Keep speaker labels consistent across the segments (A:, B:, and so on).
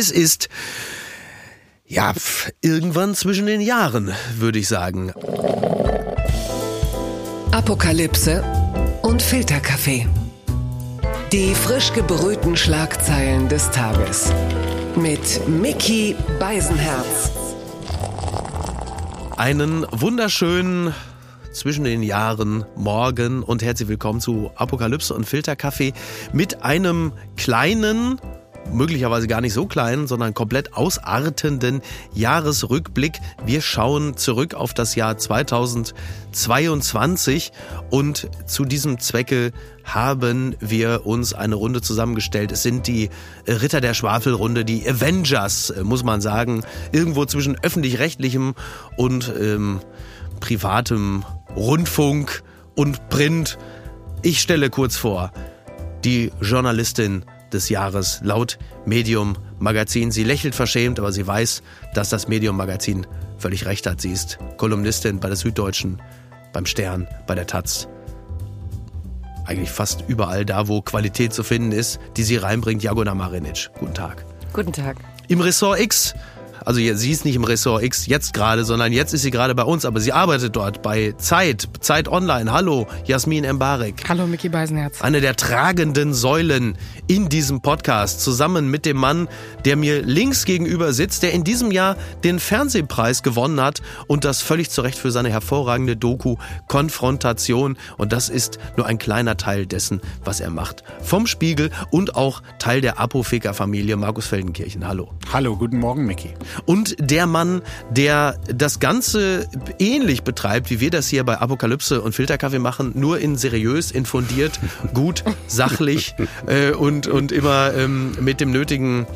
A: Es ist ja irgendwann zwischen den Jahren, würde ich sagen.
B: Apokalypse und Filterkaffee. Die frisch gebrühten Schlagzeilen des Tages. Mit Mickey Beisenherz.
A: Einen wunderschönen zwischen den Jahren Morgen und herzlich willkommen zu Apokalypse und Filterkaffee mit einem kleinen möglicherweise gar nicht so kleinen, sondern komplett ausartenden Jahresrückblick. Wir schauen zurück auf das Jahr 2022 und zu diesem Zwecke haben wir uns eine Runde zusammengestellt. Es sind die Ritter der Schwafelrunde, die Avengers, muss man sagen, irgendwo zwischen öffentlich-rechtlichem und ähm, privatem Rundfunk und Print. Ich stelle kurz vor, die Journalistin des Jahres laut Medium Magazin. Sie lächelt verschämt, aber sie weiß, dass das Medium Magazin völlig recht hat. Sie ist Kolumnistin bei der Süddeutschen, beim Stern, bei der Taz. Eigentlich fast überall da, wo Qualität zu finden ist, die sie reinbringt. Jagona Marinic. Guten Tag.
C: Guten Tag.
A: Im Ressort X also sie ist nicht im Ressort X jetzt gerade, sondern jetzt ist sie gerade bei uns, aber sie arbeitet dort bei Zeit, Zeit Online. Hallo, Jasmin Embarek.
C: Hallo, Mickey Beisenherz.
A: Eine der tragenden Säulen in diesem Podcast, zusammen mit dem Mann, der mir links gegenüber sitzt, der in diesem Jahr den Fernsehpreis gewonnen hat und das völlig zu Recht für seine hervorragende Doku Konfrontation. Und das ist nur ein kleiner Teil dessen, was er macht. Vom Spiegel und auch Teil der Apotheker-Familie Markus Feldenkirchen. Hallo.
D: Hallo, guten Morgen, Mickey
A: und der Mann, der das Ganze ähnlich betreibt, wie wir das hier bei Apokalypse und Filterkaffee machen, nur in seriös, infundiert, gut, sachlich äh, und, und immer ähm, mit dem nötigen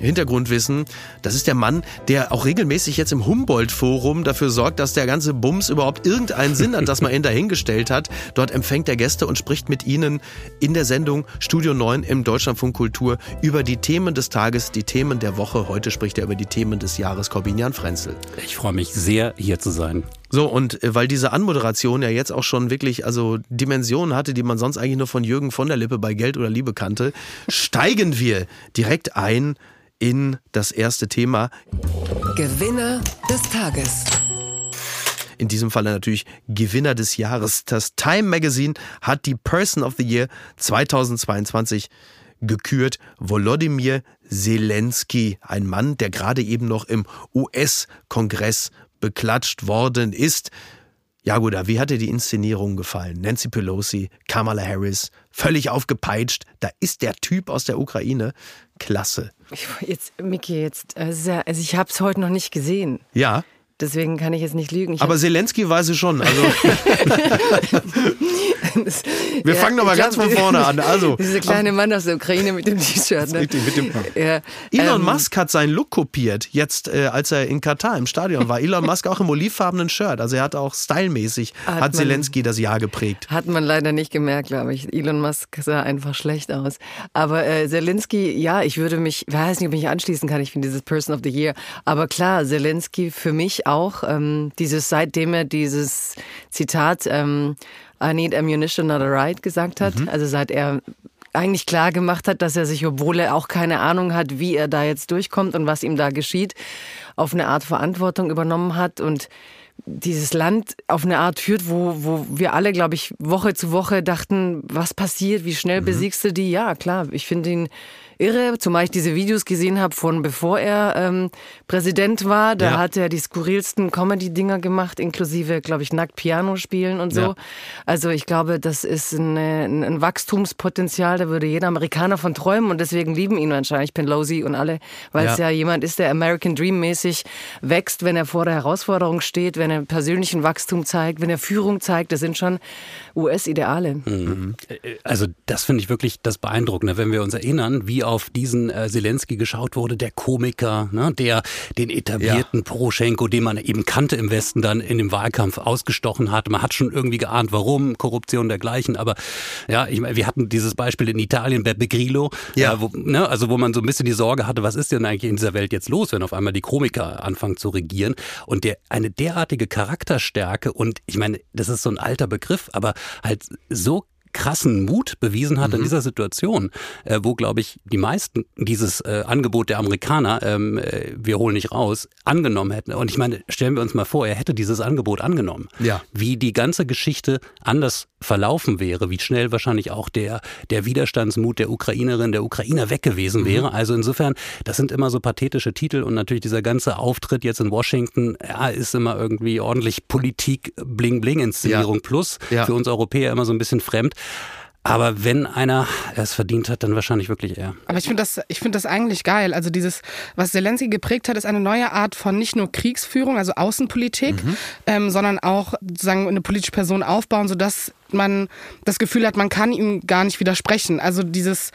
A: Hintergrundwissen. Das ist der Mann, der auch regelmäßig jetzt im Humboldt-Forum dafür sorgt, dass der ganze Bums überhaupt irgendeinen Sinn hat, dass man ihn dahingestellt hat. Dort empfängt er Gäste und spricht mit ihnen in der Sendung Studio 9 im Deutschlandfunk Kultur über die Themen des Tages, die Themen der Woche. Heute spricht er über die Themen des Jahres Corbinian Frenzel.
D: Ich freue mich sehr, hier zu sein.
A: So, und äh, weil diese Anmoderation ja jetzt auch schon wirklich also Dimensionen hatte, die man sonst eigentlich nur von Jürgen von der Lippe bei Geld oder Liebe kannte, steigen wir direkt ein in das erste Thema.
B: Gewinner des Tages.
A: In diesem Falle natürlich Gewinner des Jahres. Das Time Magazine hat die Person of the Year 2022 gekürt Volodymyr Zelensky, ein Mann, der gerade eben noch im US-Kongress beklatscht worden ist. Ja gut, wie hat dir die Inszenierung gefallen? Nancy Pelosi, Kamala Harris, völlig aufgepeitscht. Da ist der Typ aus der Ukraine. Klasse.
C: Jetzt, Miki, jetzt, also ich habe es heute noch nicht gesehen.
A: Ja.
C: Deswegen kann ich jetzt nicht lügen. Ich
A: Aber Zelensky weiß es schon. Also Wir ja, fangen nochmal ganz von vorne an. Also,
C: Dieser kleine Mann aus der Ukraine mit dem T-Shirt. Ne? Mit dem,
A: ja, Elon ähm, Musk hat seinen Look kopiert, jetzt äh, als er in Katar im Stadion war. Elon Musk auch im olivfarbenen Shirt. Also er hat auch stylmäßig, hat, hat Zelensky das Jahr geprägt.
C: Hat man leider nicht gemerkt, glaube ich. Elon Musk sah einfach schlecht aus. Aber äh, Zelensky, ja, ich würde mich, weiß nicht, ob ich mich anschließen kann. Ich finde dieses Person of the Year. Aber klar, Zelensky für mich auch. Ähm, dieses, seitdem er dieses Zitat ähm, I need ammunition, not a right gesagt hat. Mhm. Also seit er eigentlich klar gemacht hat, dass er sich, obwohl er auch keine Ahnung hat, wie er da jetzt durchkommt und was ihm da geschieht, auf eine Art Verantwortung übernommen hat und dieses Land auf eine Art führt, wo, wo wir alle, glaube ich, Woche zu Woche dachten, was passiert, wie schnell mhm. besiegst du die? Ja, klar, ich finde ihn irre, zumal ich diese Videos gesehen habe von bevor er ähm, Präsident war. Da ja. hat er die skurrilsten Comedy-Dinger gemacht, inklusive, glaube ich, nackt Piano spielen und so. Ja. Also ich glaube, das ist eine, ein Wachstumspotenzial, da würde jeder Amerikaner von träumen und deswegen lieben ihn wahrscheinlich Pelosi und alle, weil ja. es ja jemand ist, der American Dream mäßig wächst, wenn er vor der Herausforderung steht, wenn er persönlichen Wachstum zeigt, wenn er Führung zeigt. Das sind schon US-Ideale. Mhm.
D: Also das finde ich wirklich das Beeindruckende, wenn wir uns erinnern, wie auf diesen äh, Zelensky geschaut wurde, der Komiker, ne, der den etablierten ja. Poroschenko, den man eben kannte im Westen, dann in dem Wahlkampf ausgestochen hat. Man hat schon irgendwie geahnt, warum, Korruption dergleichen. Aber ja, ich meine, wir hatten dieses Beispiel in Italien, Beppe Grillo, ja. Äh, wo, ne, also wo man so ein bisschen die Sorge hatte, was ist denn eigentlich in dieser Welt jetzt los, wenn auf einmal die Komiker anfangen zu regieren. Und der eine derartige Charakterstärke und ich meine, das ist so ein alter Begriff, aber halt so krassen Mut bewiesen hat mhm. in dieser Situation, äh, wo, glaube ich, die meisten dieses äh, Angebot der Amerikaner, ähm, äh, wir holen nicht raus, angenommen hätten. Und ich meine, stellen wir uns mal vor, er hätte dieses Angebot angenommen. Ja. Wie die ganze Geschichte anders verlaufen wäre, wie schnell wahrscheinlich auch der, der Widerstandsmut der Ukrainerin, der Ukrainer weg gewesen mhm. wäre. Mhm. Also insofern, das sind immer so pathetische Titel und natürlich dieser ganze Auftritt jetzt in Washington, ja, ist immer irgendwie ordentlich Politik, Bling-Bling-Inszenierung ja. plus. Ja. Für uns Europäer immer so ein bisschen fremd. Aber wenn einer es verdient hat, dann wahrscheinlich wirklich er.
E: Aber ich finde das, ich finde das eigentlich geil. Also dieses, was Zelensky geprägt hat, ist eine neue Art von nicht nur Kriegsführung, also Außenpolitik, mhm. ähm, sondern auch sozusagen eine politische Person aufbauen, sodass man das Gefühl hat, man kann ihm gar nicht widersprechen. Also dieses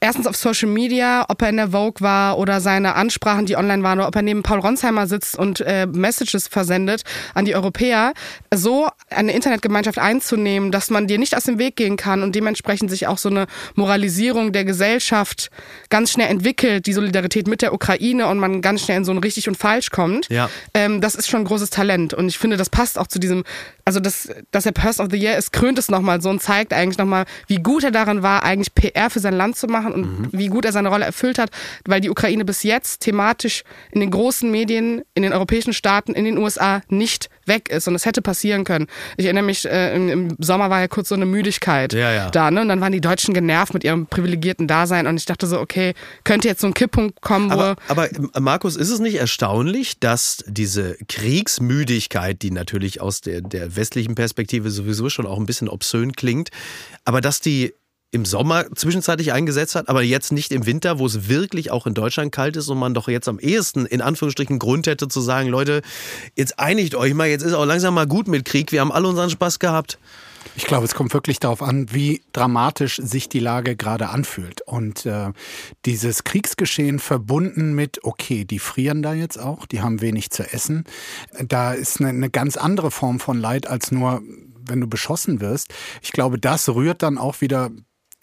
E: erstens auf Social Media, ob er in der Vogue war oder seine Ansprachen, die online waren, oder ob er neben Paul Ronsheimer sitzt und äh, Messages versendet an die Europäer, so eine Internetgemeinschaft einzunehmen, dass man dir nicht aus dem Weg gehen kann und dementsprechend sich auch so eine Moralisierung der Gesellschaft ganz schnell entwickelt, die Solidarität mit der Ukraine und man ganz schnell in so ein richtig und falsch kommt. Ja. Ähm, das ist schon ein großes Talent und ich finde, das passt auch zu diesem, also das, dass er Person of the Year ist, krönt es nochmal so und zeigt eigentlich nochmal, wie gut er daran war, eigentlich PR für sein Land zu machen machen und mhm. wie gut er seine Rolle erfüllt hat, weil die Ukraine bis jetzt thematisch in den großen Medien, in den europäischen Staaten, in den USA nicht weg ist und es hätte passieren können. Ich erinnere mich, äh, im, Sommer war ja kurz so eine Müdigkeit ja, ja. da, ne? Und dann waren die Deutschen genervt mit ihrem privilegierten Dasein und ich dachte so, okay, könnte jetzt so ein Kipppunkt kommen, wo.
A: Aber, aber Markus, ist es nicht erstaunlich, dass diese Kriegsmüdigkeit, die natürlich aus der, der westlichen Perspektive sowieso schon auch ein bisschen obszön klingt, aber dass die im Sommer zwischenzeitlich eingesetzt hat, aber jetzt nicht im Winter, wo es wirklich auch in Deutschland kalt ist und man doch jetzt am ehesten in Anführungsstrichen Grund hätte zu sagen, Leute, jetzt einigt euch mal, jetzt ist auch langsam mal gut mit Krieg, wir haben alle unseren Spaß gehabt.
F: Ich glaube, es kommt wirklich darauf an, wie dramatisch sich die Lage gerade anfühlt. Und äh, dieses Kriegsgeschehen verbunden mit, okay, die frieren da jetzt auch, die haben wenig zu essen. Da ist eine, eine ganz andere Form von Leid als nur wenn du beschossen wirst. Ich glaube, das rührt dann auch wieder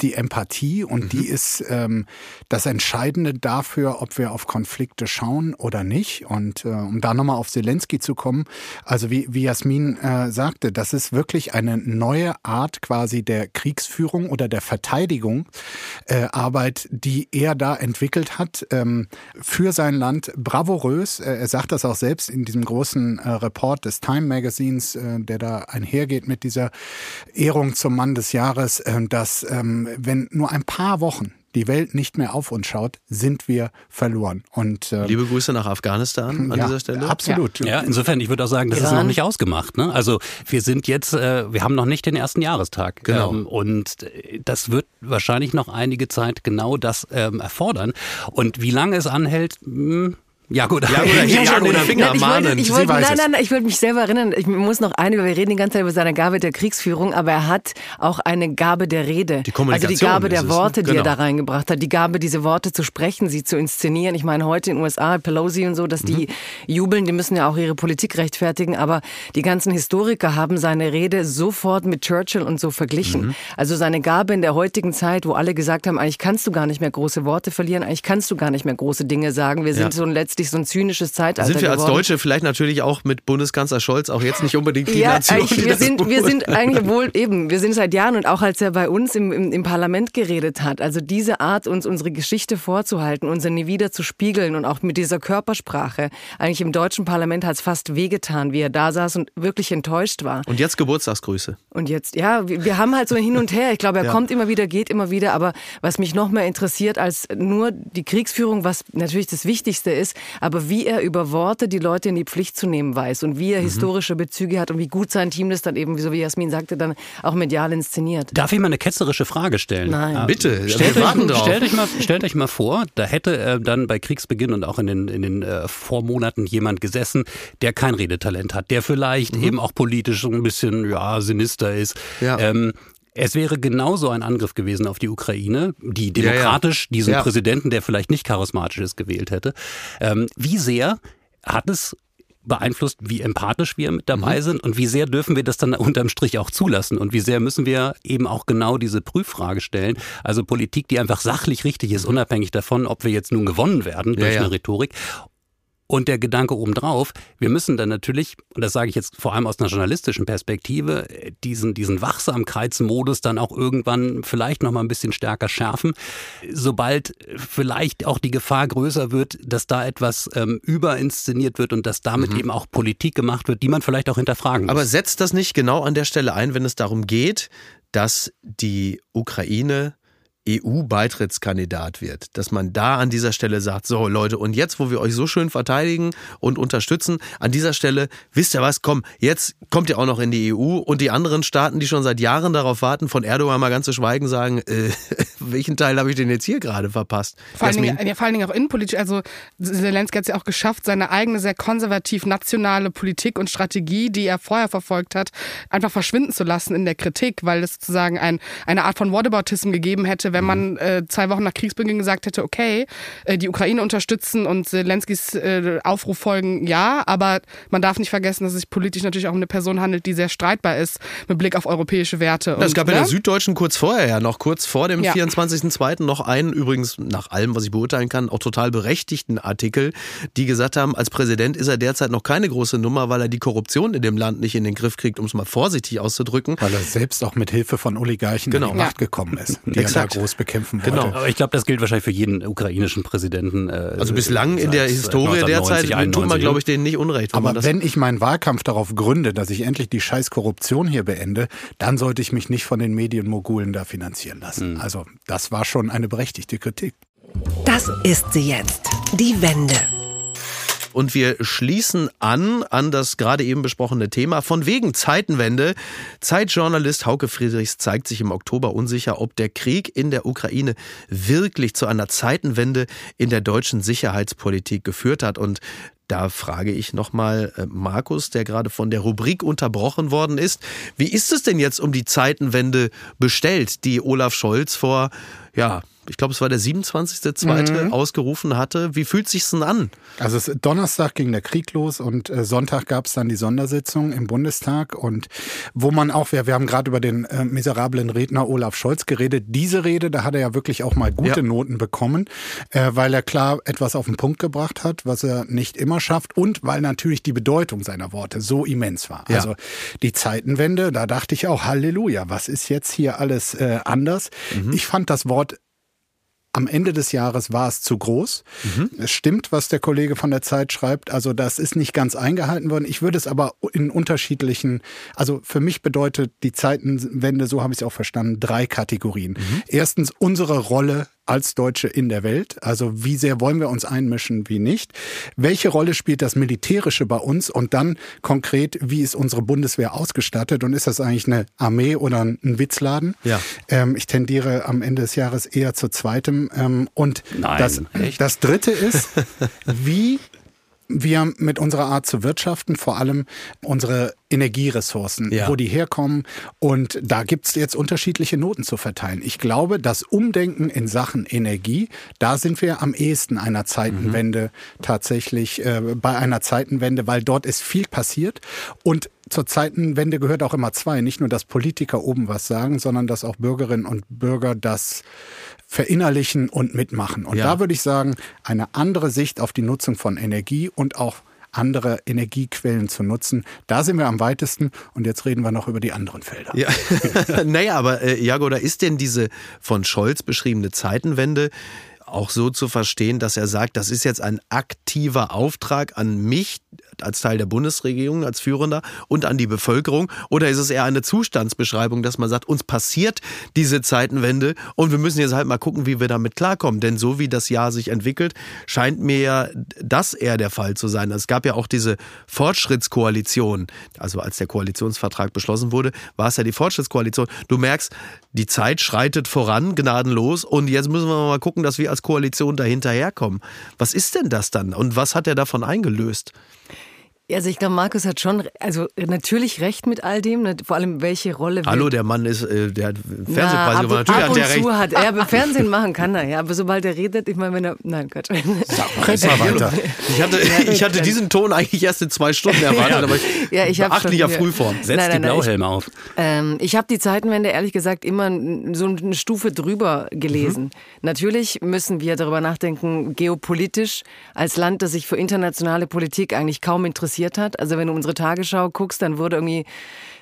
F: die Empathie und mhm. die ist ähm, das Entscheidende dafür, ob wir auf Konflikte schauen oder nicht. Und äh, um da nochmal auf Zelensky zu kommen, also wie, wie Jasmin äh, sagte, das ist wirklich eine neue Art quasi der Kriegsführung oder der Verteidigung äh, Arbeit, die er da entwickelt hat ähm, für sein Land. Bravourös, äh, er sagt das auch selbst in diesem großen äh, Report des Time Magazines, äh, der da einhergeht mit dieser Ehrung zum Mann des Jahres, äh, dass ähm, wenn nur ein paar Wochen die Welt nicht mehr auf uns schaut, sind wir verloren. Und
A: äh, liebe Grüße nach Afghanistan an ja, dieser Stelle.
F: Absolut.
D: Ja, ja insofern, ich würde auch sagen, das Iran. ist noch nicht ausgemacht. Ne? Also wir sind jetzt, äh, wir haben noch nicht den ersten Jahrestag. Genau. Ähm, und das wird wahrscheinlich noch einige Zeit genau das ähm, erfordern. Und wie lange es anhält, mh, hm, ja gut, ja, gut, ja, ja,
C: gut, Finger ich wollte, ich wollte, nein, nein, nein, ich wollte mich selber erinnern. Ich muss noch eine, wir reden die ganze Zeit über seine Gabe der Kriegsführung, aber er hat auch eine Gabe der Rede. Die also die Gabe der Worte, es, ne? genau. die er da reingebracht hat, die Gabe, diese Worte zu sprechen, sie zu inszenieren. Ich meine, heute in den USA, Pelosi und so, dass die mhm. jubeln, die müssen ja auch ihre Politik rechtfertigen, aber die ganzen Historiker haben seine Rede sofort mit Churchill und so verglichen. Mhm. Also seine Gabe in der heutigen Zeit, wo alle gesagt haben, eigentlich kannst du gar nicht mehr große Worte verlieren, eigentlich kannst du gar nicht mehr große Dinge sagen. Wir sind ja. so ein letztes letztlich so ein zynisches Zeitalter
A: Sind wir
C: als
A: geworden. Deutsche vielleicht natürlich auch mit Bundeskanzler Scholz auch jetzt nicht unbedingt die ja, Nation,
C: die wir sind, wir sind eigentlich wohl eben, wir sind seit Jahren und auch als er bei uns im, im, im Parlament geredet hat, also diese Art, uns unsere Geschichte vorzuhalten, uns nie wieder zu spiegeln und auch mit dieser Körpersprache. Eigentlich im deutschen Parlament hat es fast wehgetan, wie er da saß und wirklich enttäuscht war.
A: Und jetzt Geburtstagsgrüße.
C: Und jetzt, ja, wir, wir haben halt so ein Hin und Her. Ich glaube, er ja. kommt immer wieder, geht immer wieder. Aber was mich noch mehr interessiert als nur die Kriegsführung, was natürlich das Wichtigste ist, aber wie er über Worte die Leute in die Pflicht zu nehmen weiß und wie er mhm. historische Bezüge hat und wie gut sein Team das dann eben, so wie Jasmin sagte, dann auch medial inszeniert.
D: Darf ich mal eine ketzerische Frage stellen?
A: Nein. Ah, Bitte,
D: stellt euch, stellt, euch mal, stellt euch mal vor, da hätte äh, dann bei Kriegsbeginn und auch in den, in den äh, Vormonaten jemand gesessen, der kein Redetalent hat, der vielleicht mhm. eben auch politisch ein bisschen ja, sinister ist. Ja. Ähm, es wäre genauso ein Angriff gewesen auf die Ukraine, die demokratisch ja, ja. diesen ja. Präsidenten, der vielleicht nicht charismatisch ist, gewählt hätte. Ähm, wie sehr hat es beeinflusst, wie empathisch wir mit dabei mhm. sind und wie sehr dürfen wir das dann unterm Strich auch zulassen und wie sehr müssen wir eben auch genau diese Prüffrage stellen. Also Politik, die einfach sachlich richtig ist, unabhängig davon, ob wir jetzt nun gewonnen werden durch eine Rhetorik Und der Gedanke obendrauf, wir müssen dann natürlich, und das sage ich jetzt vor allem aus einer journalistischen Perspektive, diesen, diesen Wachsamkeitsmodus dann auch irgendwann vielleicht nochmal ein bisschen stärker schärfen, sobald vielleicht auch die Gefahr größer wird, dass da etwas ähm, überinszeniert wird und dass damit mhm. eben auch Politik gemacht wird, die man vielleicht auch hinterfragen muss.
A: Aber setzt das nicht genau an der Stelle ein, wenn es darum geht, dass die Ukraine EU-Beitrittskandidat wird, dass man da an dieser Stelle sagt, so Leute, und jetzt, wo wir euch so schön verteidigen und unterstützen, an dieser Stelle, wisst ihr was, komm, jetzt kommt ihr auch noch in die EU und die anderen Staaten, die schon seit Jahren darauf warten, von Erdogan mal ganz zu schweigen, sagen, äh, welchen Teil habe ich denn jetzt hier gerade verpasst?
E: Vor allen, Dingen, ja, vor allen Dingen auch innenpolitisch, also Zelensky hat es ja auch geschafft, seine eigene sehr konservativ nationale Politik und Strategie, die er vorher verfolgt hat, einfach verschwinden zu lassen in der Kritik, weil es sozusagen ein, eine Art von Whataboutism gegeben hätte, wenn man äh, zwei Wochen nach Kriegsbeginn gesagt hätte, okay, äh, die Ukraine unterstützen und Zelenskys äh, Aufruf folgen, ja, aber man darf nicht vergessen, dass es sich politisch natürlich auch um eine Person handelt, die sehr streitbar ist mit Blick auf europäische Werte.
A: Es gab ne? in der Süddeutschen kurz vorher ja noch, kurz vor dem ja. 24.02. noch einen, übrigens nach allem, was ich beurteilen kann, auch total berechtigten Artikel, die gesagt haben, als Präsident ist er derzeit noch keine große Nummer, weil er die Korruption in dem Land nicht in den Griff kriegt, um es mal vorsichtig auszudrücken.
F: Weil er selbst auch mit Hilfe von Oligarchen genau. an die Macht gekommen ist, die Exakt. Groß bekämpfen wollte. Genau.
D: Aber ich glaube, das gilt wahrscheinlich für jeden ukrainischen Präsidenten.
A: Äh, also bislang in der Historie derzeit tut man, glaube ich, denen nicht unrecht.
F: Aber wenn ich meinen Wahlkampf darauf gründe, dass ich endlich die scheiß Korruption hier beende, dann sollte ich mich nicht von den Medienmogulen da finanzieren lassen. Mhm. Also das war schon eine berechtigte Kritik.
B: Das ist sie jetzt. Die Wende.
A: Und wir schließen an an das gerade eben besprochene Thema von wegen Zeitenwende. Zeitjournalist Hauke Friedrichs zeigt sich im Oktober unsicher, ob der Krieg in der Ukraine wirklich zu einer Zeitenwende in der deutschen Sicherheitspolitik geführt hat. Und da frage ich nochmal äh, Markus, der gerade von der Rubrik unterbrochen worden ist. Wie ist es denn jetzt um die Zeitenwende bestellt, die Olaf Scholz vor, ja, ich glaube, es war der 27.2. Mhm. ausgerufen hatte. Wie fühlt sich's denn an?
F: Also es, Donnerstag ging der Krieg los und äh, Sonntag gab es dann die Sondersitzung im Bundestag und wo man auch, wir, wir haben gerade über den äh, miserablen Redner Olaf Scholz geredet. Diese Rede, da hat er ja wirklich auch mal gute ja. Noten bekommen, äh, weil er klar etwas auf den Punkt gebracht hat, was er nicht immer schafft und weil natürlich die Bedeutung seiner Worte so immens war. Ja. Also die Zeitenwende, da dachte ich auch, Halleluja, was ist jetzt hier alles äh, anders? Mhm. Ich fand das Wort am Ende des Jahres war es zu groß. Mhm. Es stimmt, was der Kollege von der Zeit schreibt. Also das ist nicht ganz eingehalten worden. Ich würde es aber in unterschiedlichen, also für mich bedeutet die Zeitenwende, so habe ich es auch verstanden, drei Kategorien. Mhm. Erstens unsere Rolle als Deutsche in der Welt? Also wie sehr wollen wir uns einmischen, wie nicht? Welche Rolle spielt das Militärische bei uns? Und dann konkret, wie ist unsere Bundeswehr ausgestattet? Und ist das eigentlich eine Armee oder ein Witzladen? Ja. Ähm, ich tendiere am Ende des Jahres eher zu zweitem. Ähm, und Nein, das, das Dritte ist, wie wir mit unserer Art zu wirtschaften, vor allem unsere Energieressourcen, ja. wo die herkommen. Und da gibt es jetzt unterschiedliche Noten zu verteilen. Ich glaube, das Umdenken in Sachen Energie, da sind wir am ehesten einer Zeitenwende mhm. tatsächlich äh, bei einer Zeitenwende, weil dort ist viel passiert. Und zur Zeitenwende gehört auch immer zwei. Nicht nur, dass Politiker oben was sagen, sondern dass auch Bürgerinnen und Bürger das verinnerlichen und mitmachen. Und ja. da würde ich sagen, eine andere Sicht auf die Nutzung von Energie und auch andere Energiequellen zu nutzen. Da sind wir am weitesten und jetzt reden wir noch über die anderen Felder.
A: Ja. naja, aber äh, Jago, da ist denn diese von Scholz beschriebene Zeitenwende auch so zu verstehen, dass er sagt, das ist jetzt ein aktiver Auftrag an mich als Teil der Bundesregierung, als Führender und an die Bevölkerung? Oder ist es eher eine Zustandsbeschreibung, dass man sagt, uns passiert diese Zeitenwende und wir müssen jetzt halt mal gucken, wie wir damit klarkommen? Denn so wie das Jahr sich entwickelt, scheint mir ja das eher der Fall zu sein. Es gab ja auch diese Fortschrittskoalition. Also als der Koalitionsvertrag beschlossen wurde, war es ja die Fortschrittskoalition. Du merkst, die Zeit schreitet voran, gnadenlos. Und jetzt müssen wir mal gucken, dass wir als Koalition dahinterherkommen. Was ist denn das dann? Und was hat er davon eingelöst?
C: Also ich glaube, Markus hat schon, also natürlich recht mit all dem, ne? vor allem welche Rolle.
A: Hallo, der Mann ist, äh, der hat Fernsehpreis
C: Na, ab,
A: gewonnen. Natürlich
C: ab
A: hat der
C: und
A: recht.
C: zu hat er, aber Fernsehen machen kann er, ja, aber sobald er redet, ich meine, wenn er, nein, Quatsch.
F: Red mal weiter.
A: Ich hatte, ich hatte diesen Ton eigentlich erst in zwei Stunden erwartet, aber ich
C: Ja, ich
A: beachtlicher
C: schon
A: Frühform.
D: Setzt
C: Nein, nein,
D: die Blauhelme auf.
C: Ähm, ich habe die Zeitenwende ehrlich gesagt immer so eine Stufe drüber gelesen. Natürlich müssen wir darüber nachdenken, geopolitisch als Land, das sich für internationale Politik eigentlich kaum interessiert hat. Also wenn du unsere Tagesschau guckst, dann wurde irgendwie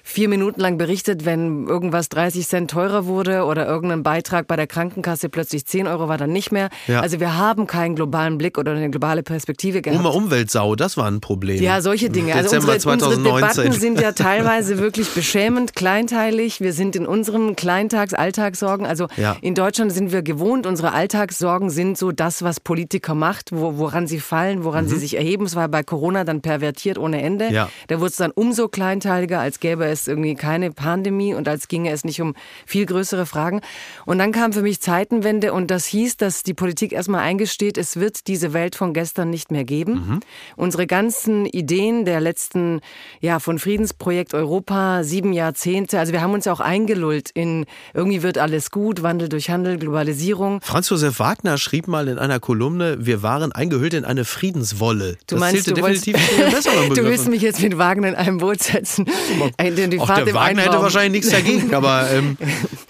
C: vier Minuten lang berichtet, wenn irgendwas 30 Cent teurer wurde oder irgendein Beitrag bei der Krankenkasse plötzlich 10 Euro war dann nicht mehr.
A: Ja.
C: Also wir haben keinen globalen Blick oder eine globale Perspektive gehabt.
A: Oma Umweltsau, das war ein Problem.
C: Ja, solche Dinge. Also
A: Dezember
C: unsere, unsere
A: 2019.
C: Debatten sind ja teilweise wirklich beschämend kleinteilig. Wir sind in unserem Kleintags-, Alltagssorgen. Also
A: Ja.
C: in Deutschland sind wir gewohnt, unsere Alltagssorgen sind so das, was Politiker macht, wo, woran sie fallen, woran sie sich erheben. Es war bei Corona dann pervertiert ohne Ende.
A: Mhm. Ja.
C: Da wurde es dann umso kleinteiliger, als gäbe es irgendwie keine Pandemie und als ginge es nicht um viel größere Fragen. Und dann kam für mich Zeitenwende und das hieß, dass die Politik erstmal eingesteht, es wird diese Welt von gestern nicht mehr geben.
A: Mhm.
C: Unsere ganzen Ideen der letzten, ja, von Friedensprojekt Europa, sieben Jahrzehnte, also wir haben uns auch eingelullt in irgendwie wird alles gut, Wandel durch Handel, Globalisierung.
A: Franz Josef Wagner schrieb mal in einer Kolumne, wir waren eingehüllt in eine Friedenswolle.
C: Du
A: das
C: meinst, du, wolltest,
A: definitiv besseren
C: du willst mich jetzt mit Wagner in einem Boot setzen. Denn die
A: Auch
C: Fahrt
A: der Wagner hätte wahrscheinlich nichts dagegen, aber ähm,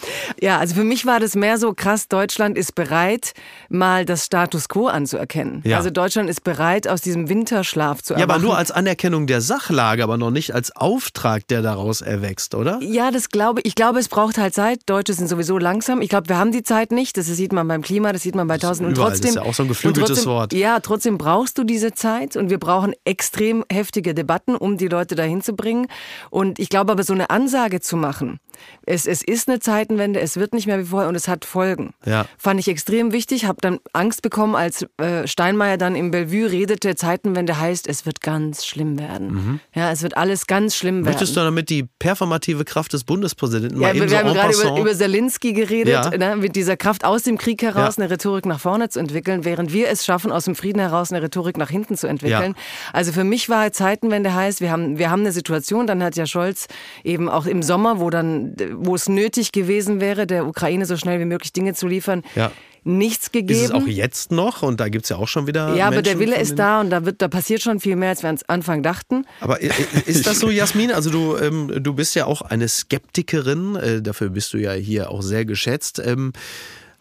C: Ja, also für mich war das mehr so krass, Deutschland ist bereit, mal das Status quo anzuerkennen.
A: Ja.
C: Also Deutschland ist bereit, aus diesem Winterschlaf zu
A: ja, aber
C: erwachen.
A: nur als Anerkennung der Sachlage, aber noch nicht als Auftrag, der daraus erwächst, oder?
C: Ja, das glaube ich. Ich glaube, es braucht halt Zeit. Deutsche sind sowieso langsam. Ich glaube, wir haben die Zeit nicht. Das sieht man beim Klima, das sieht man bei tausend. Und
A: überall. Das
C: trotzdem,
A: ist ja auch so ein geflügeltes
C: trotzdem,
A: Wort.
C: Ja, trotzdem brauchst du diese Zeit und wir brauchen extrem heftige Debatten, um die Leute dahin zu bringen. Und ich glaube aber, so eine Ansage zu machen, es, es ist eine Zeitenwende, es wird nicht mehr wie vorher und es hat Folgen.
A: Ja.
C: Fand ich extrem wichtig, habe dann Angst bekommen, als äh, Steinmeier dann im Bellevue redete, Zeitenwende heißt, es wird ganz schlimm werden. Ja, es wird alles ganz schlimm werden.
A: Mhm. Möchtest du damit die performative Kraft des Bundespräsidenten mal
C: Ja,
A: eben
C: wir haben
A: en
C: gerade über, über Zelensky geredet,
A: Ja.
C: ne, mit dieser Kraft aus dem Krieg heraus
A: Ja.
C: eine Rhetorik nach vorne zu entwickeln, während wir es schaffen, aus dem Frieden heraus eine Rhetorik nach hinten zu entwickeln. Also für mich war Zeitenwende heißt, wir haben, wir haben eine Situation, dann hat ja Scholz eben auch im Sommer, wo dann, wo es nötig gewesen wäre, der Ukraine so schnell wie möglich Dinge zu liefern,
A: Ja.
C: nichts gegeben.
A: Ist es auch jetzt noch? Und da gibt es ja auch schon wieder.
C: ja, aber der
A: Menschen
C: Wille ist da und da wird, da passiert schon viel mehr, als wir am Anfang dachten.
A: Aber ist das so, Jasmin? Also du, ähm, du bist ja auch eine Skeptikerin, äh, dafür bist du ja hier auch sehr geschätzt. Ähm,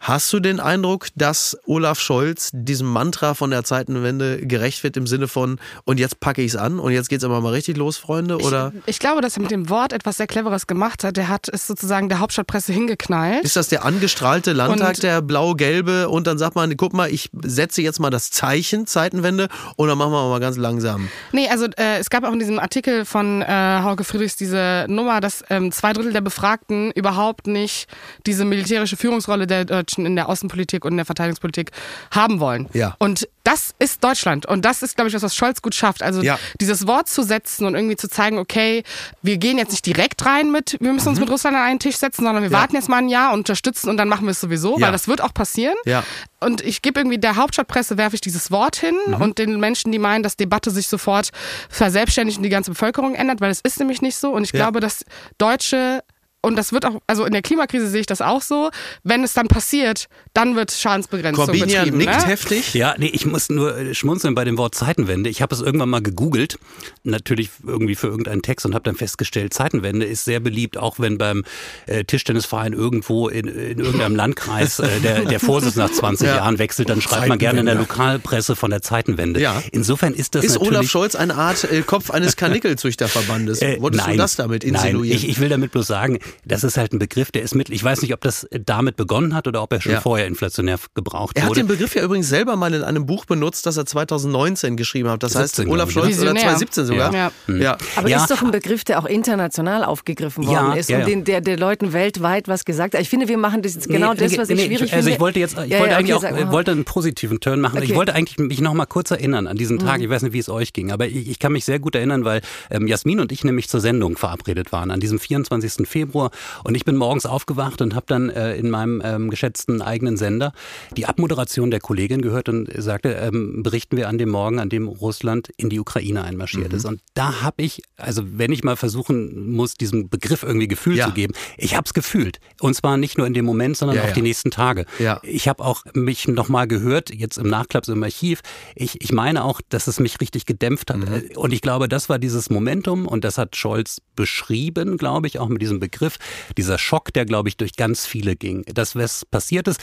A: hast du den Eindruck, dass Olaf Scholz diesem Mantra von der Zeitenwende gerecht wird im Sinne von und jetzt packe ich es an und jetzt geht's aber mal richtig los, Freunde? Oder
E: Ich glaube, dass er mit dem Wort etwas sehr Cleveres gemacht hat. Der hat es sozusagen der Hauptstadtpresse hingeknallt.
A: ist das der angestrahlte Landtag,
E: Und-
A: der blau-gelbe und dann sagt man, guck mal, ich setze jetzt mal das Zeichen Zeitenwende und dann machen wir mal ganz langsam.
E: Nee, also äh, es gab auch in diesem Artikel von äh, Hauke Friedrichs diese Nummer, dass ähm, zwei Drittel der Befragten überhaupt nicht diese militärische Führungsrolle der Deutschen in der Außenpolitik und in der Verteidigungspolitik haben wollen.
A: Ja.
E: Und das ist Deutschland. Und das ist, glaube ich, was, was Scholz gut schafft. Also
A: Ja.
E: dieses Wort zu setzen und irgendwie zu zeigen, okay, wir gehen jetzt nicht direkt rein mit, wir müssen uns mit Russland an einen Tisch setzen, sondern wir
A: Mhm. Ja.
E: warten jetzt mal ein Jahr und unterstützen und dann machen wir es sowieso,
A: Ja.
E: weil das wird auch passieren.
A: Ja.
E: Und ich gebe irgendwie der Hauptstadtpresse werfe ich dieses Wort hin
A: Mhm.
E: und den Menschen, die meinen, dass Debatte sich sofort verselbstständigt und die ganze Bevölkerung ändert, weil es ist nämlich nicht so. Und ich glaube, dass Deutsche und das wird auch, also in der Klimakrise sehe ich das auch so. Wenn es dann passiert, dann wird Schadensbegrenzung
A: Corbinian
E: betrieben.
A: nickt
E: ne?
A: heftig.
D: Ja, nee, ich muss nur äh, schmunzeln bei dem Wort Zeitenwende. Ich habe es irgendwann mal gegoogelt, natürlich irgendwie für irgendeinen Text und habe dann festgestellt, Zeitenwende ist sehr beliebt, auch wenn beim äh, Tischtennisverein irgendwo in, in irgendeinem Landkreis äh, der, der Vorsitz nach 20
A: Ja.
D: Jahren wechselt, dann schreibt man gerne in der. Lokalpresse von der Zeitenwende.
A: Ja.
D: Insofern ist das
A: Ist
D: natürlich...
A: Olaf Scholz eine Art äh, Kopf eines Karnickelzüchterverbandes?
D: Äh,
A: Wolltest
D: nein,
A: du das damit
D: nein,
A: insinuieren?
D: ich, ich will damit bloß sagen, das ist halt ein Begriff, der ist mit, ich weiß nicht, ob das damit begonnen hat oder ob er schon
A: Ja.
D: vorher inflationär gebraucht
A: er hat
D: wurde.
A: den Begriff ja übrigens selber mal in einem Buch benutzt, das er 2019 geschrieben hat. Das heißt
D: 17,
A: Olaf
D: glaub ich,
A: Scholz oder
E: Visionär.
A: 2017 sogar.
E: Ja.
A: ja.
C: Aber
D: Ja.
C: ist doch ein Begriff, der auch international aufgegriffen
D: Ja,
C: worden ist
D: ja,
C: und den, der, der Leuten weltweit was gesagt hat. Ich finde, wir machen das jetzt genau
D: Nee,
C: das,
D: nee,
C: was ich
D: nee,
C: schwierig
D: Also
C: finde.
D: ich wollte jetzt, ich
C: Ja,
D: wollte
C: ja,
D: eigentlich
C: okay,
D: auch, wollte einen positiven Turn machen. Ich
C: Okay. Mhm.
D: wollte eigentlich mich noch mal kurz erinnern an diesen Tag. Ich weiß nicht, wie es euch ging, aber ich, ich kann mich sehr gut erinnern, weil ähm, Jasmin und ich nämlich zur Sendung verabredet waren. An diesem 24. Februar Uhr. Und ich bin morgens aufgewacht und habe dann äh, in meinem ähm, geschätzten eigenen Sender die Abmoderation der Kollegin gehört und sagte, ähm, berichten wir an dem Morgen, an dem Russland in die Ukraine einmarschiert mhm. ist. Und da habe ich, also wenn ich mal versuchen muss, diesem Begriff irgendwie Gefühl ja. zu geben, ich habe es gefühlt. Und zwar nicht nur in dem Moment, sondern ja, auch ja. die nächsten Tage. Ich habe auch mich nochmal gehört, jetzt im Nachklapp im Archiv, ich, ich meine auch, dass es mich richtig gedämpft hat. Mhm. Und ich glaube, das war dieses Momentum und das hat Scholz beschrieben, glaube ich, auch mit diesem Begriff, dieser Schock, der, glaube ich, durch ganz viele ging. Das, was passiert ist,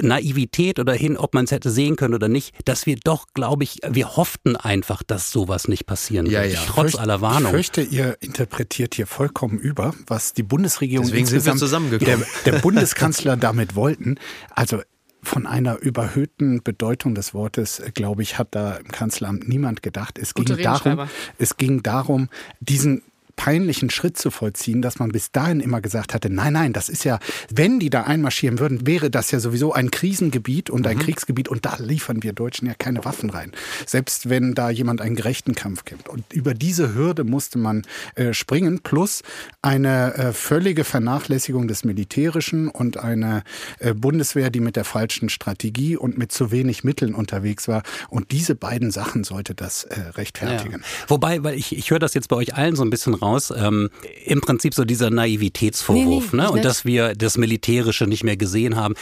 D: Naivität oder hin, ob man es hätte sehen können oder nicht, dass wir doch, glaube ich, wir hofften einfach, dass sowas nicht passieren
F: ja,
D: wird,
F: ja.
D: trotz Fürcht, aller Warnung.
F: Ich fürchte, ihr interpretiert hier vollkommen über, was die Bundesregierung
A: Deswegen insgesamt, sind wir
F: der, der Bundeskanzler damit wollten. Also von einer überhöhten Bedeutung des Wortes, glaube ich, hat da im Kanzleramt niemand gedacht. Es ging darum, es ging darum, diesen peinlichen Schritt zu vollziehen, dass man bis dahin immer gesagt hatte, nein, nein, das ist ja, wenn die da einmarschieren würden, wäre das ja sowieso ein Krisengebiet und ein mhm. Kriegsgebiet und da liefern wir Deutschen ja keine Waffen rein. Selbst wenn da jemand einen gerechten Kampf kämpft. Und über diese Hürde musste man äh, springen, plus eine äh, völlige Vernachlässigung des Militärischen und eine äh, Bundeswehr, die mit der falschen Strategie und mit zu wenig Mitteln unterwegs war. Und diese beiden Sachen sollte das äh, rechtfertigen. Ja.
D: Wobei, weil ich, ich höre das jetzt bei euch allen so ein bisschen raus. Ähm, Im Prinzip so dieser Naivitätsvorwurf, nee, nee, ne? Und dass wir das Militärische nicht mehr gesehen haben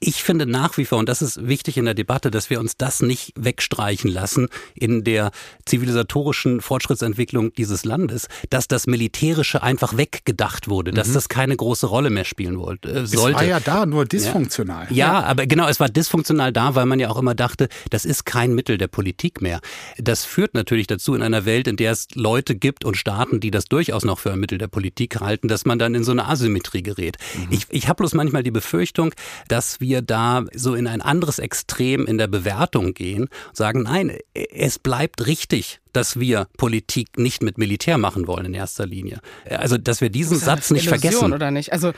D: ich finde nach wie vor, und das ist wichtig in der Debatte, dass wir uns das nicht wegstreichen lassen in der zivilisatorischen Fortschrittsentwicklung dieses Landes, dass das Militärische einfach weggedacht wurde, dass mhm. das keine große Rolle mehr spielen wollte, äh, sollte. Es
F: war ja da, nur dysfunktional.
D: Ja, ja, aber genau, es war dysfunktional da, weil man ja auch immer dachte, das ist kein Mittel der Politik mehr. Das führt natürlich dazu in einer Welt, in der es Leute gibt und Staaten, die das durchaus noch für ein Mittel der Politik halten, dass man dann in so eine Asymmetrie gerät. Mhm. Ich, ich habe bloß manchmal die Befürchtung, dass dass wir da so in ein anderes Extrem in der Bewertung gehen und sagen, nein, es bleibt richtig, dass wir Politik nicht mit Militär machen wollen in erster Linie. Also, dass wir diesen Satz nicht
E: Illusion,
D: vergessen.
E: oder nicht? Also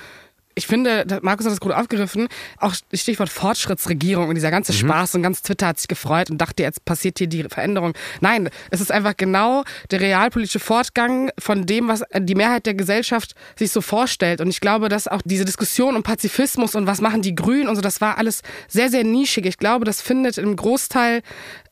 E: ich finde, Markus hat das gut aufgegriffen, auch Stichwort Fortschrittsregierung und dieser ganze mhm. Spaß und ganz Twitter hat sich gefreut und dachte, jetzt passiert hier die Veränderung. Nein, es ist einfach genau der realpolitische Fortgang von dem, was die Mehrheit der Gesellschaft sich so vorstellt. Und ich glaube, dass auch diese Diskussion um Pazifismus und was machen die Grünen und so, das war alles sehr, sehr nischig. Ich glaube, das findet im Großteil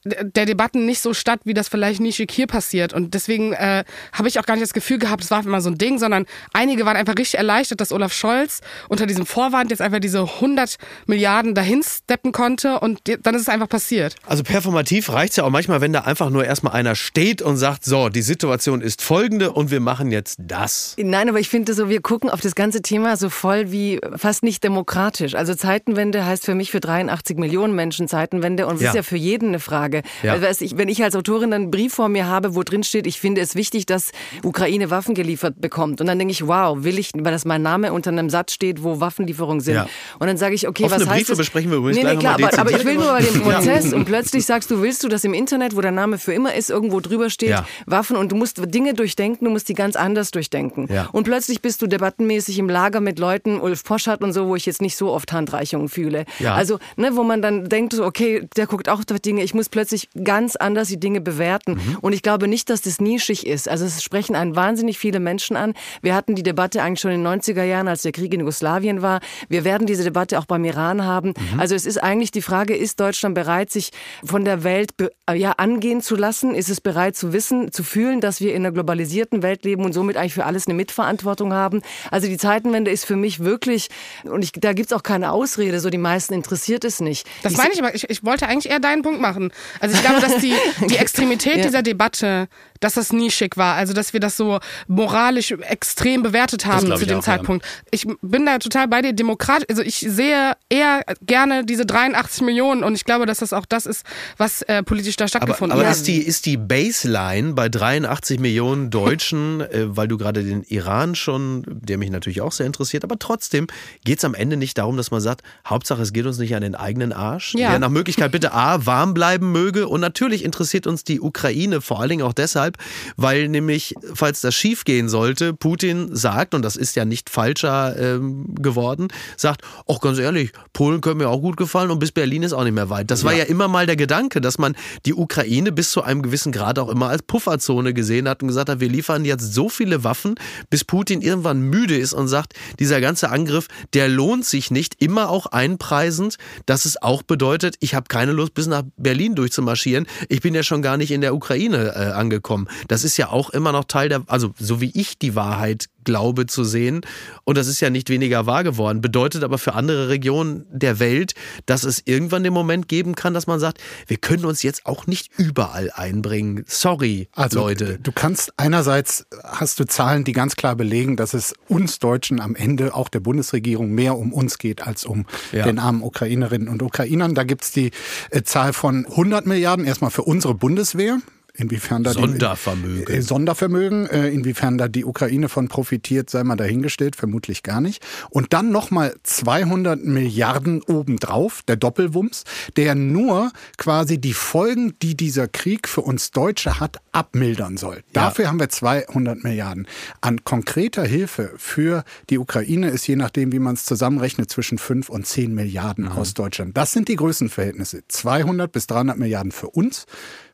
E: der Debatten nicht so statt, wie das vielleicht nischig hier passiert. Und deswegen äh, habe ich auch gar nicht das Gefühl gehabt, es war immer so ein Ding, sondern einige waren einfach richtig erleichtert, dass Olaf Scholz unter diesem Vorwand jetzt einfach diese 100 Milliarden dahin steppen konnte und dann ist es einfach passiert.
A: Also performativ reicht es ja auch manchmal, wenn da einfach nur erstmal einer steht und sagt, so, die Situation ist folgende und wir machen jetzt das.
C: Nein, aber ich finde so, wir gucken auf das ganze Thema so voll wie fast nicht demokratisch. Also Zeitenwende heißt für mich für 83 Millionen Menschen Zeitenwende und das ja. ist ja für jeden eine Frage. Ja. Also, wenn ich als Autorin einen Brief vor mir habe, wo drin steht, ich finde es wichtig, dass Ukraine Waffen geliefert bekommt. Und dann denke ich, wow, will ich, weil das mein Name unter einem Satz steht, wo Waffenlieferungen sind. Ja. Und dann sage ich, okay,
A: Offene
C: was heißt
A: Briefe
C: das?
A: besprechen wir übrigens
C: nee,
A: nee,
C: klar, aber, aber, ich will nur bei dem Prozess und plötzlich sagst du, willst du, dass im Internet, wo der Name für immer ist, irgendwo drüber steht, ja. Waffen und du musst Dinge durchdenken, du musst die ganz anders durchdenken. Ja. Und plötzlich bist du debattenmäßig im Lager mit Leuten, Ulf Poschardt und so, wo ich jetzt nicht so oft Handreichungen fühle. Also, ne, wo man dann denkt, okay, der guckt auch Dinge, ich muss plötzlich ganz anders die Dinge bewerten. Mhm. Und ich glaube nicht, dass das nischig ist. Also es sprechen einen wahnsinnig viele Menschen an. Wir hatten die Debatte eigentlich schon in den 90er Jahren, als der Krieg in Jugoslawien war. Wir werden diese Debatte auch beim Iran haben. Mhm. Also es ist eigentlich die Frage, ist Deutschland bereit, sich von der Welt ja, angehen zu lassen? Ist es bereit zu wissen, zu fühlen, dass wir in einer globalisierten Welt leben und somit eigentlich für alles eine Mitverantwortung haben? Also die Zeitenwende ist für mich wirklich, und ich, da gibt es auch keine Ausrede, so die meisten interessiert es nicht.
E: Das meine ich aber, ich, ich wollte eigentlich eher deinen Punkt machen. Also ich glaube, dass die, die Extremität ja. dieser Debatte, dass das nischig war, also dass wir das so moralisch extrem bewertet haben zu dem auch, Zeitpunkt. Ja. Ich bin da total bei dir, Demokrat, also ich sehe eher gerne diese 83 Millionen und ich glaube, dass das auch das ist, was äh, politisch da stattgefunden
A: aber, aber
E: hat.
A: Aber ist die, ist die Baseline bei 83 Millionen Deutschen, äh, weil du gerade den Iran schon, der mich natürlich auch sehr interessiert, aber trotzdem geht es am Ende nicht darum, dass man sagt, Hauptsache es geht uns nicht an den eigenen Arsch. Ja. Wer nach Möglichkeit bitte A, warm bleiben möge und natürlich interessiert uns die Ukraine vor allen Dingen auch deshalb, weil nämlich, falls das schiefgehen sollte, Putin sagt, und das ist ja nicht falscher äh, ähm, geworden, sagt, ach ganz ehrlich, Polen könnte mir auch gut gefallen und bis Berlin ist auch nicht mehr weit. Das war ja. ja immer mal der Gedanke, dass man die Ukraine bis zu einem gewissen Grad auch immer als Pufferzone gesehen hat und gesagt hat, wir liefern jetzt so viele Waffen, bis Putin irgendwann müde ist und sagt, dieser ganze Angriff, der lohnt sich nicht, immer auch einpreisend, dass es auch bedeutet, ich habe keine Lust bis nach Berlin durchzumarschieren. Ich bin ja schon gar nicht in der Ukraine äh, angekommen. Das ist ja auch immer noch Teil der, also so wie ich die Wahrheit glaube zu sehen. Und das ist ja nicht weniger wahr geworden. Bedeutet aber für andere Regionen der Welt, dass es irgendwann den Moment geben kann, dass man sagt, wir können uns jetzt auch nicht überall einbringen. Sorry, also, Leute.
F: Du kannst einerseits hast du Zahlen, die ganz klar belegen, dass es uns Deutschen am Ende auch der Bundesregierung mehr um uns geht als um ja. den armen Ukrainerinnen und Ukrainern. Da gibt es die äh, Zahl von 100 Milliarden erstmal für unsere Bundeswehr. Inwiefern da
A: Sondervermögen.
F: Die, äh, Sondervermögen, äh, inwiefern da die Ukraine von profitiert, sei mal dahingestellt, vermutlich gar nicht. Und dann nochmal 200 Milliarden obendrauf, der Doppelwumms, der nur quasi die Folgen, die dieser Krieg für uns Deutsche hat, abmildern soll. Ja. Dafür haben wir 200 Milliarden. An konkreter Hilfe für die Ukraine ist je nachdem, wie man es zusammenrechnet, zwischen 5 und 10 Milliarden mhm. aus Deutschland. Das sind die Größenverhältnisse. 200 bis 300 Milliarden für uns,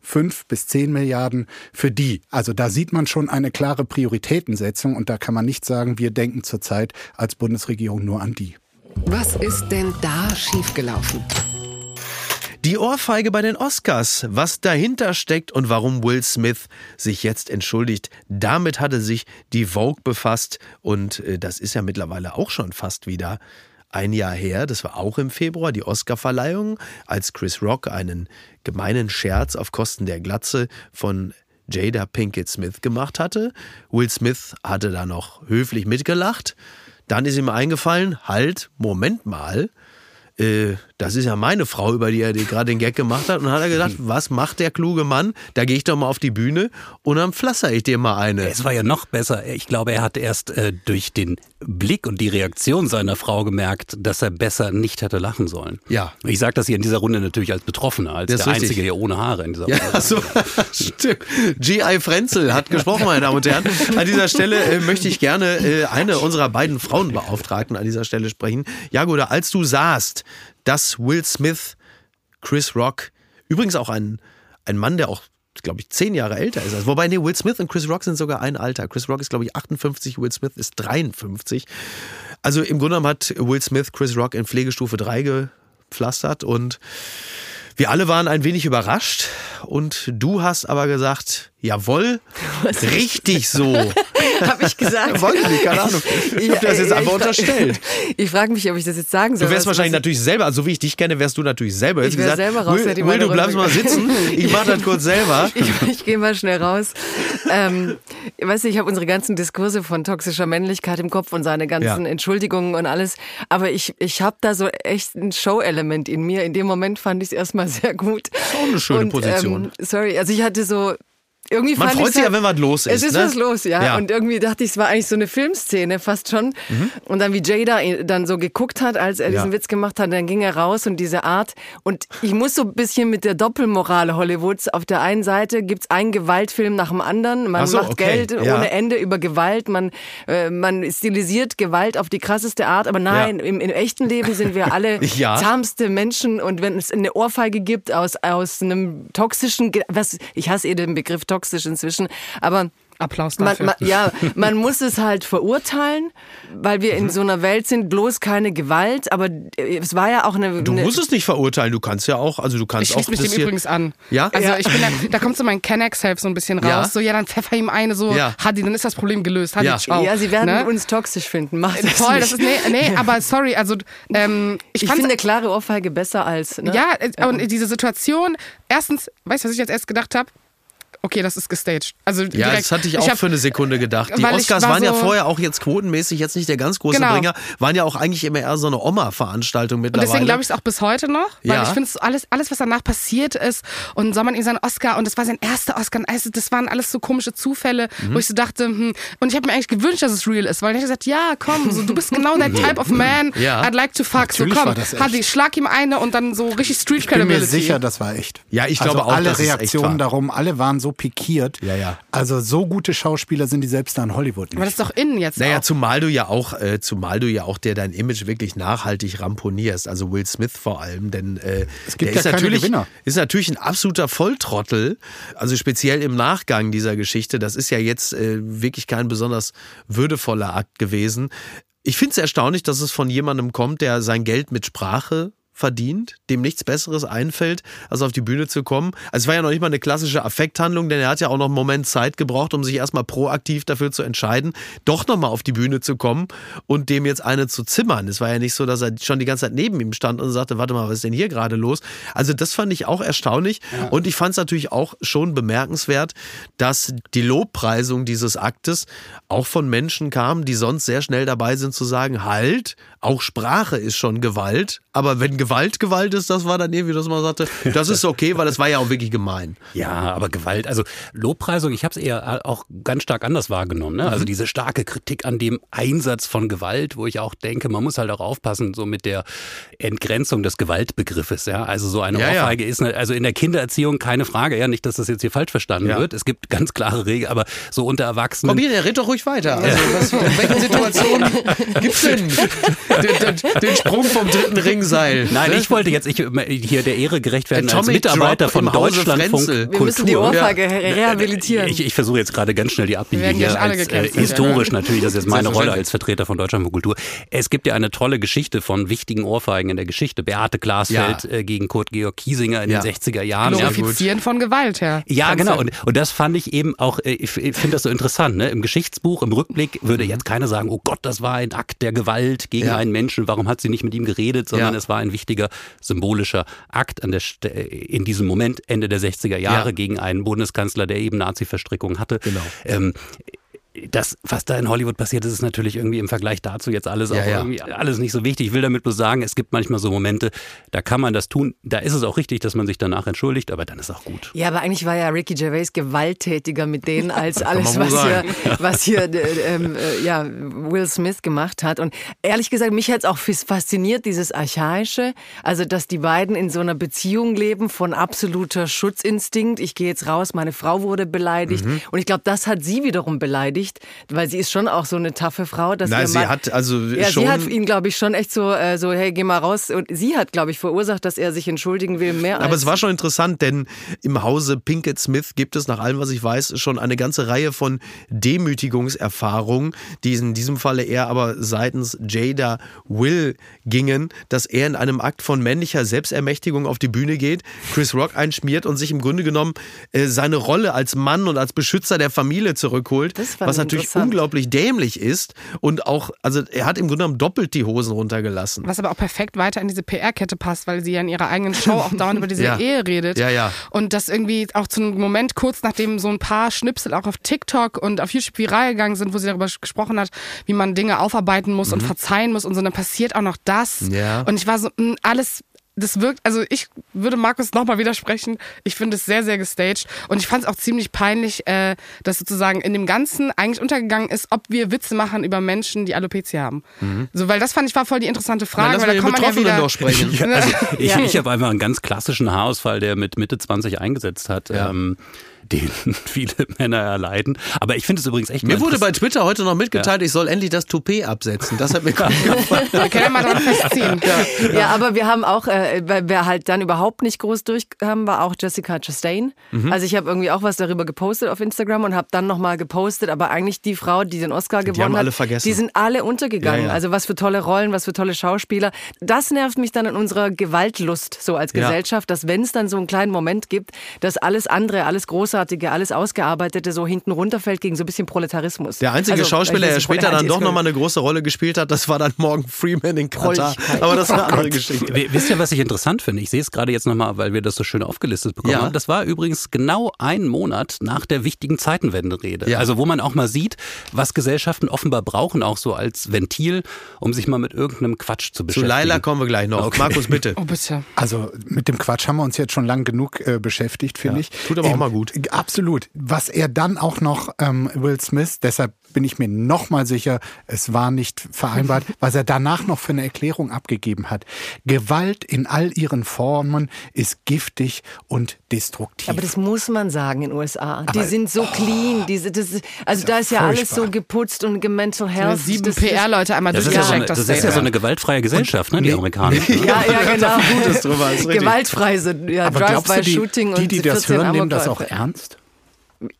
F: fünf bis zehn Milliarden für die. Also da sieht man schon eine klare Prioritätensetzung und da kann man nicht sagen, wir denken zurzeit als Bundesregierung nur an die.
B: Was ist denn da schiefgelaufen?
A: Die Ohrfeige bei den Oscars, was dahinter steckt und warum Will Smith sich jetzt entschuldigt, damit hatte sich die Vogue befasst und äh, das ist ja mittlerweile auch schon fast wieder ein Jahr her, das war auch im Februar, die Oscarverleihung, als Chris Rock einen gemeinen Scherz auf Kosten der Glatze von Jada Pinkett Smith gemacht hatte. Will Smith hatte da noch höflich mitgelacht. Dann ist ihm eingefallen, halt, Moment mal, äh, das ist ja meine Frau, über die er gerade den Gag gemacht hat. Und dann hat er gedacht, was macht der kluge Mann? Da gehe ich doch mal auf die Bühne und dann pflasser ich dir mal eine.
D: Es war ja noch besser. Ich glaube, er hat erst äh, durch den Blick und die Reaktion seiner Frau gemerkt, dass er besser nicht hätte lachen sollen.
A: Ja.
D: Ich sage das hier in dieser Runde natürlich als Betroffener, als der richtig. Einzige hier ohne Haare in dieser Runde.
A: Ja, so, stimmt. G.I. Frenzel hat gesprochen, meine Damen und Herren. An dieser Stelle äh, möchte ich gerne äh, eine unserer beiden Frauenbeauftragten an dieser Stelle sprechen. Jagoda, als du sahst, dass Will Smith, Chris Rock, übrigens auch ein, ein Mann, der auch glaube ich, zehn Jahre älter ist. Also, wobei, nee, Will Smith und Chris Rock sind sogar ein Alter. Chris Rock ist, glaube ich, 58, Will Smith ist 53. Also im Grunde genommen hat Will Smith Chris Rock in Pflegestufe 3 gepflastert und wir alle waren ein wenig überrascht und du hast aber gesagt, jawohl, richtig so.
C: habe ich gesagt.
A: Wollte nicht, keine Ahnung. Ich habe das jetzt einfach unterstellt.
C: Ich frage mich, ob ich das jetzt sagen soll.
A: Du wärst wahrscheinlich natürlich selber, also wie ich dich kenne, wärst du natürlich selber.
C: Ich wäre selber raus.
A: Will, Will du bleibst mal sitzen, ich mache das kurz selber.
C: Ich, ich gehe mal schnell raus. Ähm, weißt du, ich habe unsere ganzen Diskurse von toxischer Männlichkeit im Kopf und seine ganzen ja. Entschuldigungen und alles, aber ich, ich habe da so echt ein Show-Element in mir. In dem Moment fand ich es erstmal sehr gut.
A: Schon eine schöne und, Position.
C: Ähm, sorry, also ich hatte so irgendwie
A: Man freut sich ja, wenn was los ist.
C: Es ist
A: ne?
C: was los, ja. ja. Und irgendwie dachte ich, es war eigentlich so eine Filmszene fast schon. Mhm. Und dann wie Jada dann so geguckt hat, als er diesen ja. Witz gemacht hat, dann ging er raus und diese Art. Und ich muss so ein bisschen mit der Doppelmoral Hollywoods. Auf der einen Seite gibt's einen Gewaltfilm nach dem anderen. Man so, macht okay. Geld ja. ohne Ende über Gewalt. Man, äh, man stilisiert Gewalt auf die krasseste Art. Aber nein, im, im, echten Leben sind wir alle zahmste Menschen. Und wenn es eine Ohrfeige gibt aus, aus einem toxischen, was, ich hasse eh den Begriff toxisch, toxisch inzwischen. Aber
E: Applaus dafür.
C: Man, man, ja, man muss es halt verurteilen, weil wir in mhm. so einer Welt sind, bloß keine Gewalt, aber es war ja auch eine...
A: Du
C: eine
A: musst es nicht verurteilen, du kannst ja auch, also du kannst
E: ich
A: auch...
E: Ich mich dem übrigens an.
A: Ja?
E: Also
A: ja.
E: ich bin da, da kommt so mein Kennex-Help so ein bisschen raus, ja. so ja, dann pfeffer ihm eine, so ja. Hadi, dann ist das Problem gelöst, Hadi,
C: ja.
E: ciao.
C: Ja, sie werden ne? uns toxisch finden, mach das
E: Voll,
C: nicht.
E: das ist, nee, nee, aber sorry, also ähm,
C: ich, ich finde klare Ohrfeige besser als...
E: Ne? Ja, und diese Situation, erstens, weißt du, was ich jetzt erst gedacht habe? Okay, das ist gestaged. Also
A: ja, direkt, das hatte ich auch ich hab, für eine Sekunde gedacht. Die Oscars war waren ja vorher auch jetzt quotenmäßig jetzt nicht der ganz große genau. Bringer, waren ja auch eigentlich immer eher so eine Oma-Veranstaltung mittlerweile.
E: Und deswegen glaube ich es auch bis heute noch, weil ja. ich finde alles, alles, was danach passiert ist und soll man ihm seinen Oscar und das war sein erster Oscar, also das waren alles so komische Zufälle, mhm. wo ich so dachte, hm, und ich habe mir eigentlich gewünscht, dass es real ist, weil ich habe gesagt, ja, komm, so, du bist genau der Type of man ja. I'd like to fuck, Natürlich so komm, Hadi, schlag ihm eine und dann so richtig Street
F: Credibility. Ich bin mir sicher, das war echt.
A: Ja, ich glaube also auch,
F: alle Reaktionen darum, alle waren so so pikiert.
A: Ja, ja.
F: Also so gute Schauspieler sind die selbst da in Hollywood nicht.
E: Aber das ist doch innen jetzt
A: Naja,
E: auch.
A: zumal du ja auch, äh, zumal du ja auch der dein Image wirklich nachhaltig ramponierst, also Will Smith vor allem, denn äh,
F: Es gibt
A: der
F: ja
A: ist
F: keine
A: natürlich
F: Gewinner.
A: ist natürlich ein absoluter Volltrottel, also speziell im Nachgang dieser Geschichte. Das ist ja jetzt äh, wirklich kein besonders würdevoller Akt gewesen. Ich finde es erstaunlich, dass es von jemandem kommt, der sein Geld mit Sprache verdient, dem nichts Besseres einfällt, als auf die Bühne zu kommen. Also es war ja noch nicht mal eine klassische Affekthandlung, denn er hat ja auch noch einen Moment Zeit gebraucht, um sich erstmal proaktiv dafür zu entscheiden, doch nochmal auf die Bühne zu kommen und dem jetzt eine zu zimmern. Es war ja nicht so, dass er schon die ganze Zeit neben ihm stand und sagte, warte mal, was ist denn hier gerade los? Also das fand ich auch erstaunlich und ich fand es natürlich auch schon bemerkenswert, dass die Lobpreisung dieses Aktes auch von Menschen kam, die sonst sehr schnell dabei sind zu sagen, halt, auch Sprache ist schon Gewalt, aber wenn Gewalt Gewalt ist, das war dann irgendwie, dass man sagte, das ist okay, weil das war ja auch wirklich gemein.
D: Ja, aber Gewalt, also Lobpreisung, ich habe es eher auch ganz stark anders wahrgenommen. Ne? Also
A: Mhm.
D: diese starke Kritik an dem Einsatz von Gewalt, wo ich auch denke, man muss halt auch aufpassen, so mit der Entgrenzung des Gewaltbegriffes. Ja, also so eine
A: Ja, ja.
D: Ohrfeige ist, ne- also in der Kindererziehung keine Frage. Ja, nicht, dass das jetzt hier falsch verstanden
A: Ja.
D: wird. Es gibt ganz klare Regeln, aber so unter Erwachsenen.
A: Komm hier, der redet doch ruhig weiter. Also, was, in welchen Situationen gibt's denn den, den, den Sprung vom dritten Ringseil?
D: Nein,
A: Ne?
D: ich wollte jetzt ich, hier der Ehre gerecht werden als
A: Atomic
D: Mitarbeiter
A: Drop
D: von Deutschlandfunk
A: Frenzel.
C: Wir müssen die
D: Kultur.
C: Ohrfeige rehabilitieren.
D: Ich, ich versuche jetzt gerade ganz schnell die Abbiege hier als, äh, historisch
E: ja.
D: natürlich, das ist jetzt meine Rolle als Vertreter von Deutschland von Kultur. Es gibt ja eine tolle Geschichte von wichtigen Ohrfeigen in der Geschichte. Beate Glasfeld
A: Ja.
D: äh, gegen Kurt Georg Kiesinger in
A: Ja.
D: den 60er Jahren. Ja,
E: Glorifizieren von Gewalt, ja.
D: ja,
E: Kannst
D: genau. Und, und das fand ich eben auch, äh, ich, ich finde das so interessant. Ne? Im Geschichtsbuch, im Rückblick würde jetzt keiner sagen, oh Gott, das war ein Akt der Gewalt gegen
A: Ja.
D: einen Menschen. Warum hat sie nicht mit ihm geredet? Sondern es war ein wichtiger symbolischer Akt an der St in diesem Moment, Ende der 60er Jahre,
A: Ja.
D: gegen einen Bundeskanzler, der eben Nazi-Verstrickungen hatte.
A: Genau.
D: Ähm, das, was da in Hollywood passiert ist, ist natürlich irgendwie im Vergleich dazu jetzt alles
A: Ja,
D: auch
A: ja.
D: irgendwie alles nicht so wichtig. Ich will damit bloß sagen, es gibt manchmal so Momente, da kann man das tun. Da ist es auch richtig, dass man sich danach entschuldigt, aber dann ist auch gut.
C: Ja, aber eigentlich war ja Ricky Gervais gewalttätiger mit denen als alles, was hier, was hier äh, ähm, äh, ja, Will Smith gemacht hat. Und ehrlich gesagt, mich hat es auch fasziniert, dieses Archaische. Also, dass die beiden in so einer Beziehung leben von absoluter Schutzinstinkt. Ich gehe jetzt raus, meine Frau wurde beleidigt.
A: Mhm.
C: Und ich glaube, das hat sie wiederum beleidigt, weil sie ist schon auch so eine taffe Frau. Dass
A: Nein, sie
C: Mann-
A: hat also
C: ja,
A: schon.
C: sie hat ihn, glaube ich, schon echt so, äh, so, hey, geh mal raus. Und sie hat, glaube ich, verursacht, dass er sich entschuldigen will, mehr
A: Aber es war schon interessant, denn im Hause Pinkett Smith gibt es nach allem, was ich weiß, schon eine ganze Reihe von Demütigungserfahrungen, die in diesem Falle eher aber seitens Jada Will gingen, dass er in einem Akt von männlicher Selbstermächtigung auf die Bühne geht, Chris Rock einschmiert und sich im Grunde genommen äh, seine Rolle als Mann und als Beschützer der Familie zurückholt,
C: Das fand
A: was
C: ich
A: natürlich unglaublich dämlich ist und auch, also er hat im Grunde genommen doppelt die Hosen runtergelassen.
E: Was aber auch perfekt weiter in diese PR-Kette passt, weil sie ja in ihrer eigenen Show auch dauernd über diese
A: Ja.
E: Ehe redet.
A: Ja, ja.
E: Und das irgendwie auch zu einem Moment kurz nachdem so ein paar Schnipsel auch auf TikTok und auf YouTube viral gegangen sind, wo sie darüber gesprochen hat, wie man Dinge aufarbeiten muss und verzeihen muss und so, dann passiert auch noch das.
A: Mhm. Ja.
E: Und ich war so, mh, alles das wirkt, also ich würde Markus nochmal widersprechen. Ich finde es sehr, sehr gestaged. Und ich fand es auch ziemlich peinlich, äh, dass sozusagen in dem Ganzen eigentlich untergegangen ist, ob wir Witze machen über Menschen, die Alopecia haben. So, weil das fand ich war voll die interessante Frage.
A: Mhm. Dann lass
E: weil da
A: den
E: kommt man ja
A: Betroffenen
E: wieder,
A: doch sprechen.
D: Ja, also ich,
C: Ja.
D: ich habe einfach einen ganz klassischen Haarausfall, der mit Mitte 20 eingesetzt hat.
A: Ja.
D: Ähm, den viele Männer erleiden. Aber ich finde es übrigens echt
A: Mir wurde bei Twitter heute noch mitgeteilt, ich soll endlich das Toupet absetzen. Das hat mir gut gefallen.
E: Können ja mal dran festziehen.
C: Ja, aber wir haben auch, äh, wer halt dann überhaupt nicht groß durchkam, war auch Jessica Chastain.
A: Mhm.
C: Also ich habe irgendwie auch was darüber gepostet auf Instagram und habe dann nochmal gepostet, aber eigentlich die Frau, die den Oscar gewonnen
A: haben
C: hat, die sind alle untergegangen.
A: Ja, ja.
C: Also was für tolle Rollen, was für tolle Schauspieler. Das nervt mich dann in unserer Gewaltlust so als
A: Ja.
C: Gesellschaft, dass wenn es dann so einen kleinen Moment gibt, dass alles andere, alles Großartige, alles Ausgearbeitete so hinten runterfällt gegen so ein bisschen Proletarismus.
A: Der einzige
C: Also,
A: Schauspieler,
C: ich
A: der später dann doch nochmal eine große Rolle gespielt hat, das war dann Morgan Freeman in Katar. Aber das ist eine andere Geschichte.
D: W- Wisst ihr, was ich interessant finde? Ich sehe es gerade jetzt nochmal, weil wir das so schön aufgelistet bekommen
A: Ja.
D: haben. Das war übrigens genau ein Monat nach der wichtigen Zeitenwende-Rede.
A: Ja.
D: Also wo man auch mal sieht, was Gesellschaften offenbar brauchen, auch so als Ventil, um sich mal mit irgendeinem Quatsch zu
A: Zu
D: beschäftigen.
A: Laila kommen wir gleich noch.
D: Okay.
A: Markus, bitte.
E: Oh, bitte.
F: Also mit dem Quatsch haben wir uns jetzt schon lang genug äh, beschäftigt, finde ich. Ähm,
A: tut aber auch mal gut.
F: Absolut. Was er dann auch noch, ähm, Will Smith, deshalb bin ich mir nochmal sicher, es war nicht vereinbart, was er danach noch für eine Erklärung abgegeben hat. Gewalt in all ihren Formen ist giftig und destruktiv.
C: Aber das muss man sagen in den USA. die sind so clean. Diese, das, ist- also da ist ja alles
F: furchtbar.
C: so geputzt und gemental health.
E: Sieben
C: das- das-
E: PR-Leute einmal
D: Das ist, ja so eine,
E: durchgecheckt.
D: das ist ja so eine gewaltfreie Gesellschaft, ne, die Amerikaner.
C: Ja, ja, genau.
A: Gutes drüber.
C: Gewaltfrei sind. Ja,
F: Aber
C: Drive-by-Shooting und
F: die, die das
C: 14
F: hören, nehmen das auch ernst?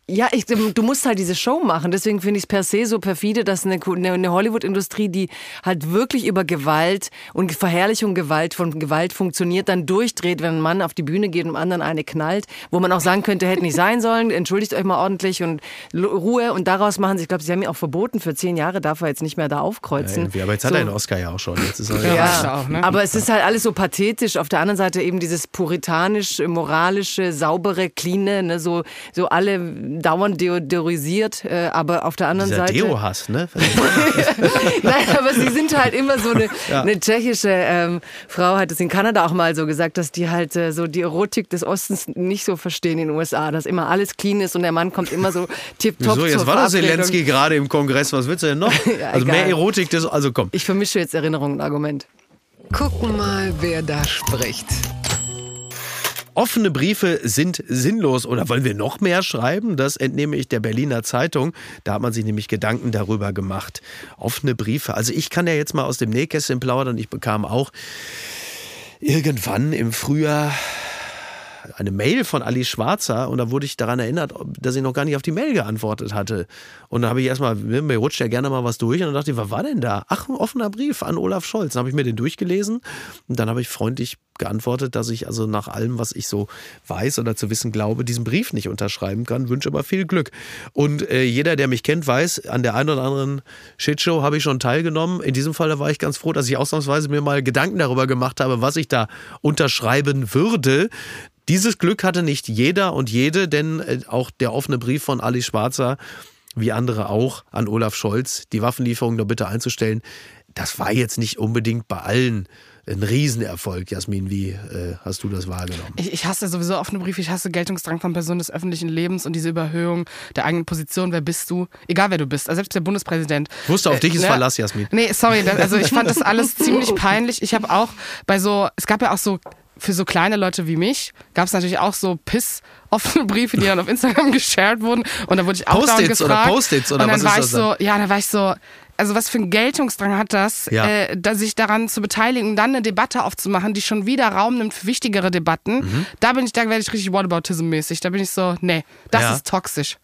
C: Ja, ich, du musst halt diese Show machen. Deswegen finde ich es per se so perfide, dass eine, eine, eine Hollywood-Industrie, die halt wirklich über Gewalt und Verherrlichung Gewalt von Gewalt funktioniert, dann durchdreht, wenn ein Mann auf die Bühne geht und dem anderen eine knallt, wo man auch sagen könnte, hätte nicht sein sollen, entschuldigt euch mal ordentlich und Ruhe und daraus machen sie, ich glaube, sie haben ihn auch verboten, für zehn Jahre darf er jetzt nicht mehr da aufkreuzen.
A: Irgendwie, aber jetzt hat
C: So.
A: er den Oscar ja auch schon. Jetzt ist er
E: Ja.
C: Ja,
E: ja auch, ne?
C: aber es ist halt alles so pathetisch. Auf der anderen Seite eben dieses puritanisch, moralische, saubere, cleane, ne, so, so alle dauernd deodorisiert, äh, aber auf der anderen
A: Dieser
C: Seite.
A: Deo-Hass, ne?
C: Nein, aber sie sind halt immer so eine, eine tschechische ähm, Frau, hat es in Kanada auch mal so gesagt, dass die halt äh, so die Erotik des Ostens nicht so verstehen in den USA, dass immer alles clean ist und der Mann kommt immer so tipptopp
A: Wieso, jetzt
C: zur
A: war doch. Zelensky gerade im Kongress. Was willst du denn noch?
C: Ja,
A: also mehr
C: egal.
A: Erotik, das, also komm.
C: Ich vermische jetzt Erinnerung und Argument.
B: Gucken mal, wer da spricht.
A: Offene Briefe sind sinnlos. Oder wollen wir noch mehr schreiben? Das entnehme ich der Berliner Zeitung. Da hat man sich nämlich Gedanken darüber gemacht. Offene Briefe. Also ich kann ja jetzt mal aus dem Nähkästchen plaudern. Ich bekam auch irgendwann im Frühjahr eine Mail von Ali Schwarzer und da wurde ich daran erinnert, dass ich noch gar nicht auf die Mail geantwortet hatte. Und dann habe ich erstmal, mir rutscht ja gerne mal was durch und dann dachte ich, was war denn da? Ach, ein offener Brief an Olaf Scholz. Dann habe ich mir den durchgelesen und dann habe ich freundlich geantwortet, dass ich also nach allem, was ich so weiß oder zu wissen glaube, diesen Brief nicht unterschreiben kann, wünsche aber viel Glück. Und äh, jeder, der mich kennt, weiß, an der einen oder anderen Shitshow habe ich schon teilgenommen. In diesem Fall da war ich ganz froh, dass ich ausnahmsweise mir mal Gedanken darüber gemacht habe, was ich da unterschreiben würde. Dieses Glück hatte nicht jeder und jede, denn äh, auch der offene Brief von Ali Schwarzer, wie andere auch, an Olaf Scholz, die Waffenlieferung doch bitte einzustellen, das war jetzt nicht unbedingt bei allen ein Riesenerfolg. Jasmin, wie äh, hast du das wahrgenommen?
E: Ich, ich hasse sowieso offene Briefe, ich hasse Geltungsdrang von Personen des öffentlichen Lebens und diese Überhöhung der eigenen Position. Wer bist du? Egal wer du bist, also selbst der Bundespräsident.
A: Ich wusste, auf dich ist
E: ne?
A: Verlass, Jasmin.
E: Nee, sorry, also ich fand das alles ziemlich peinlich. Ich habe auch bei so, es gab ja auch so, für so kleine Leute wie mich, gab es natürlich auch so piss offene Briefe, die dann auf Instagram geshared wurden. Und da wurde ich auch
A: Post-its oder. Post-its oder
E: und dann
A: was
E: war
A: ist
E: ich
A: das
E: so, ja, da war ich so, also was für ein Geltungsdrang hat das,
A: Ja.
E: äh, da sich daran zu beteiligen und dann eine Debatte aufzumachen, die schon wieder Raum nimmt für wichtigere Debatten.
A: Mhm.
E: Da bin ich, da werde ich richtig Whataboutism-mäßig. Da bin ich so, nee, das
A: Ja.
E: ist toxisch.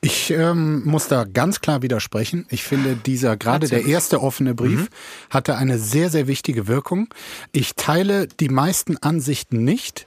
F: Ich ähm, muss da ganz klar widersprechen. Ich finde, dieser gerade der erste offene Brief hatte eine sehr, sehr wichtige Wirkung. Ich teile die meisten Ansichten nicht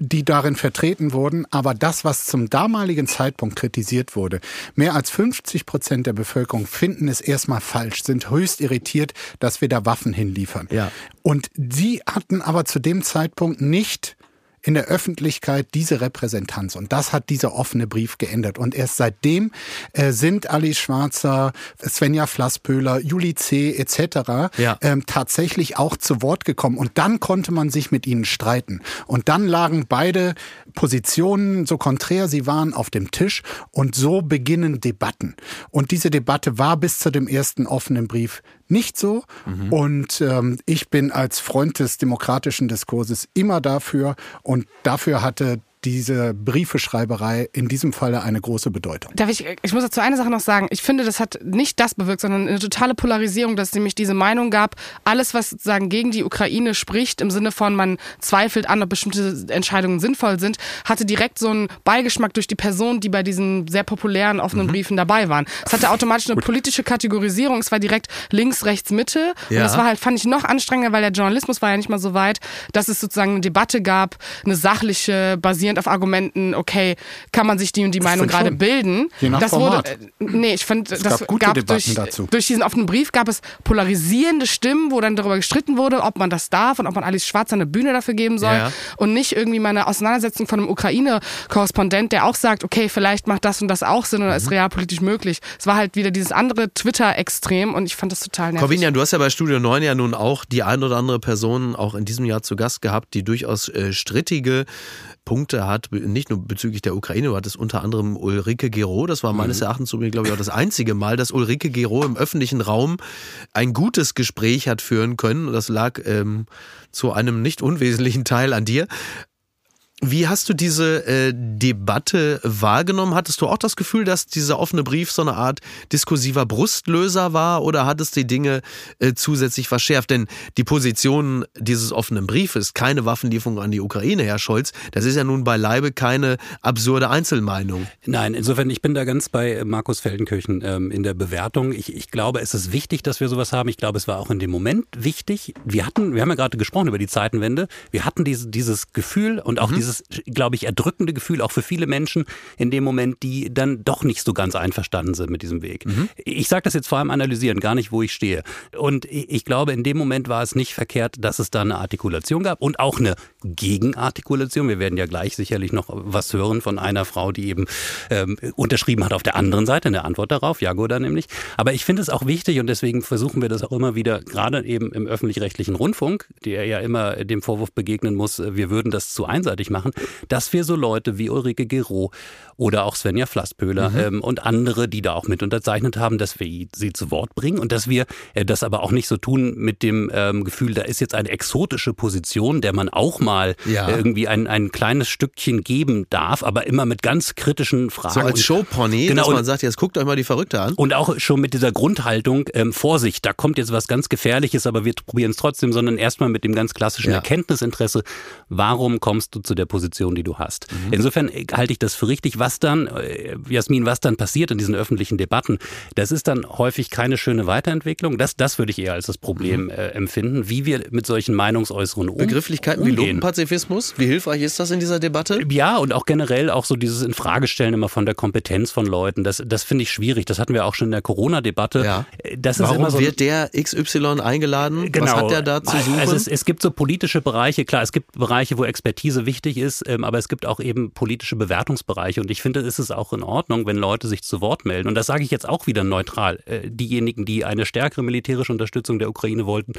F: die darin vertreten wurden, aber das, was zum damaligen Zeitpunkt kritisiert wurde, mehr als 50 Prozent der Bevölkerung finden es erstmal falsch, sind höchst irritiert, dass wir da Waffen hinliefern.
A: Ja.
F: Und sie hatten aber zu dem Zeitpunkt nicht in der Öffentlichkeit diese Repräsentanz. Und das hat dieser offene Brief geändert. Und erst seitdem äh, sind Ali Schwarzer, Svenja Flasspöhler, Juli C. etc.
A: Ja.
F: Ähm, tatsächlich auch zu Wort gekommen. Und dann konnte man sich mit ihnen streiten. Und dann lagen beide Positionen, so konträr sie waren, auf dem Tisch. Und so beginnen Debatten. Und diese Debatte war bis zu dem ersten offenen Brief nicht so. Und ähm, ich bin als Freund des demokratischen Diskurses immer dafür. Und dafür hatte diese Briefeschreiberei in diesem Falle eine große Bedeutung.
E: Darf ich, ich muss dazu eine Sache noch sagen. Ich finde, das hat nicht das bewirkt, sondern eine totale Polarisierung, dass es nämlich diese Meinung gab, alles, was sozusagen gegen die Ukraine spricht, im Sinne von, man zweifelt an, ob bestimmte Entscheidungen sinnvoll sind, hatte direkt so einen Beigeschmack durch die Personen, die bei diesen sehr populären offenen
A: Mhm.
E: Briefen dabei waren. Es hatte automatisch eine politische Kategorisierung. Es war direkt links, rechts, Mitte.
A: Ja.
E: Und das war halt, fand ich, noch anstrengender, weil der Journalismus war ja nicht mal so weit, dass es sozusagen eine Debatte gab, eine sachliche, basierend auf Argumenten, okay, kann man sich die und die Meinung gerade
F: schon.
E: bilden.
F: Je nach
E: das
F: Format.
E: wurde, äh, nee, ich finde, das
F: gab gute Debatten
E: durch,
F: dazu.
E: durch diesen offenen Brief gab es polarisierende Stimmen, wo dann darüber gestritten wurde, ob man das darf und ob man Alice Schwarzer eine Bühne dafür geben soll
A: Ja.
E: und nicht irgendwie mal eine Auseinandersetzung von einem Ukraine-Korrespondent, der auch sagt, okay, vielleicht macht das und das auch Sinn oder
A: Mhm.
E: ist realpolitisch möglich. Es war halt wieder dieses andere Twitter-Extrem und ich fand das total nervig.
A: Corvinian, du hast ja bei Studio 9 ja nun auch die ein oder andere Person auch in diesem Jahr zu Gast gehabt, die durchaus äh, strittige Punkte hat, nicht nur bezüglich der Ukraine, du hattest unter anderem Ulrike Gero, das war meines mhm. Erachtens, glaube ich, auch das einzige Mal, dass Ulrike Gero im öffentlichen Raum ein gutes Gespräch hat führen können. Das lag ähm, zu einem nicht unwesentlichen Teil an dir. Wie hast du diese äh, Debatte wahrgenommen? Hattest du auch das Gefühl, dass dieser offene Brief so eine Art diskursiver Brustlöser war oder hat es die Dinge äh, zusätzlich verschärft? Denn die Position dieses offenen Briefes, keine Waffenlieferung an die Ukraine, Herr Scholz, das ist ja nun beileibe keine absurde Einzelmeinung.
D: Nein, insofern, ich bin da ganz bei Markus Feldenkirchen ähm, in der Bewertung. Ich, ich glaube, es ist wichtig, dass wir sowas haben. Ich glaube, es war auch in dem Moment wichtig. Wir hatten, wir haben ja gerade gesprochen über die Zeitenwende. Wir hatten diese, dieses Gefühl und auch mhm. dieses dieses, glaube ich, erdrückende Gefühl auch für viele Menschen in dem Moment, die dann doch nicht so ganz einverstanden sind mit diesem Weg. Mhm. Ich sage das jetzt vor allem analysieren, gar nicht, wo ich stehe. Und ich glaube, in dem Moment war es nicht verkehrt, dass es da eine Artikulation gab und auch eine Gegenartikulation. Wir werden ja gleich sicherlich noch was hören von einer Frau, die eben ähm, unterschrieben hat auf der anderen Seite, eine Antwort darauf, Jagoda nämlich. Aber ich finde es auch wichtig und deswegen versuchen wir das auch immer wieder, gerade eben im öffentlich-rechtlichen Rundfunk, der ja immer dem Vorwurf begegnen muss, wir würden das zu einseitig machen machen, dass wir so Leute wie Ulrike Gero oder auch Svenja Flasspöhler mhm. ähm, und andere, die da auch mit unterzeichnet haben, dass wir sie zu Wort bringen und dass wir äh, das aber auch nicht so tun mit dem ähm, Gefühl, da ist jetzt eine exotische Position, der man auch mal ja. äh, irgendwie ein, ein kleines Stückchen geben darf, aber immer mit ganz kritischen Fragen. So
A: als Showpony, genau, dass man sagt, jetzt guckt euch mal die Verrückte an.
D: Und auch schon mit dieser Grundhaltung, ähm, Vorsicht, da kommt jetzt was ganz Gefährliches, aber wir probieren es trotzdem, sondern erstmal mit dem ganz klassischen ja. Erkenntnisinteresse, warum kommst du zu der Position, die du hast. Mhm. Insofern äh, halte ich das für richtig. Was dann, äh, Jasmin, was dann passiert in diesen öffentlichen Debatten, das ist dann häufig keine schöne Weiterentwicklung. Das, das würde ich eher als das Problem mhm. äh, empfinden, wie wir mit solchen Meinungsäußerungen
A: um, Begrifflichkeiten umgehen. wie Lumpenpazifismus, wie hilfreich ist das in dieser Debatte?
D: Ja, und auch generell auch so dieses Infragestellen immer von der Kompetenz von Leuten, das, das finde ich schwierig. Das hatten wir auch schon in der Corona-Debatte. Ja.
A: Äh, Warum so wird der XY eingeladen?
D: Genau.
A: Was hat der da zu also suchen?
D: Also es, es gibt so politische Bereiche, klar, es gibt Bereiche, wo Expertise wichtig ist, ähm, aber es gibt auch eben politische Bewertungsbereiche und ich finde, es ist auch in Ordnung, wenn Leute sich zu Wort melden. Und das sage ich jetzt auch wieder neutral. Äh, diejenigen, die eine stärkere militärische Unterstützung der Ukraine wollten,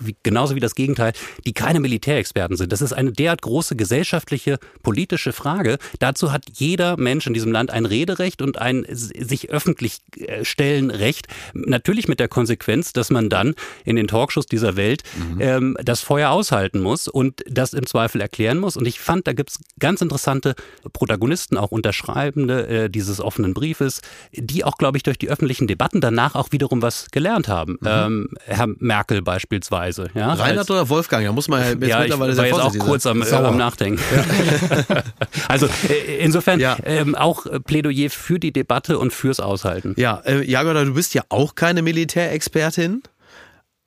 D: wie, genauso wie das Gegenteil, die keine Militärexperten sind. Das ist eine derart große gesellschaftliche, politische Frage. Dazu hat jeder Mensch in diesem Land ein Rederecht und ein sich öffentlich äh, stellen Recht. Natürlich mit der Konsequenz, dass man dann in den Talkshows dieser Welt mhm. ähm, das Feuer aushalten muss und das im Zweifel erklären muss. Und ich fand, da gibt es ganz interessante Protagonisten, auch Unterschreibende äh, dieses offenen Briefes, die auch, glaube ich, durch die öffentlichen Debatten danach auch wiederum was gelernt haben. Mhm. Ähm, Herr Merkel beispielsweise. Ja,
A: Reinhard als, oder Wolfgang? Ja, muss man
D: jetzt ja, mittlerweile ich war jetzt auch kurz am, äh, am Nachdenken. Ja. also äh, insofern ja. ähm, auch Plädoyer für die Debatte und fürs Aushalten.
A: Ja, äh, Jagoda, du bist ja auch keine Militärexpertin,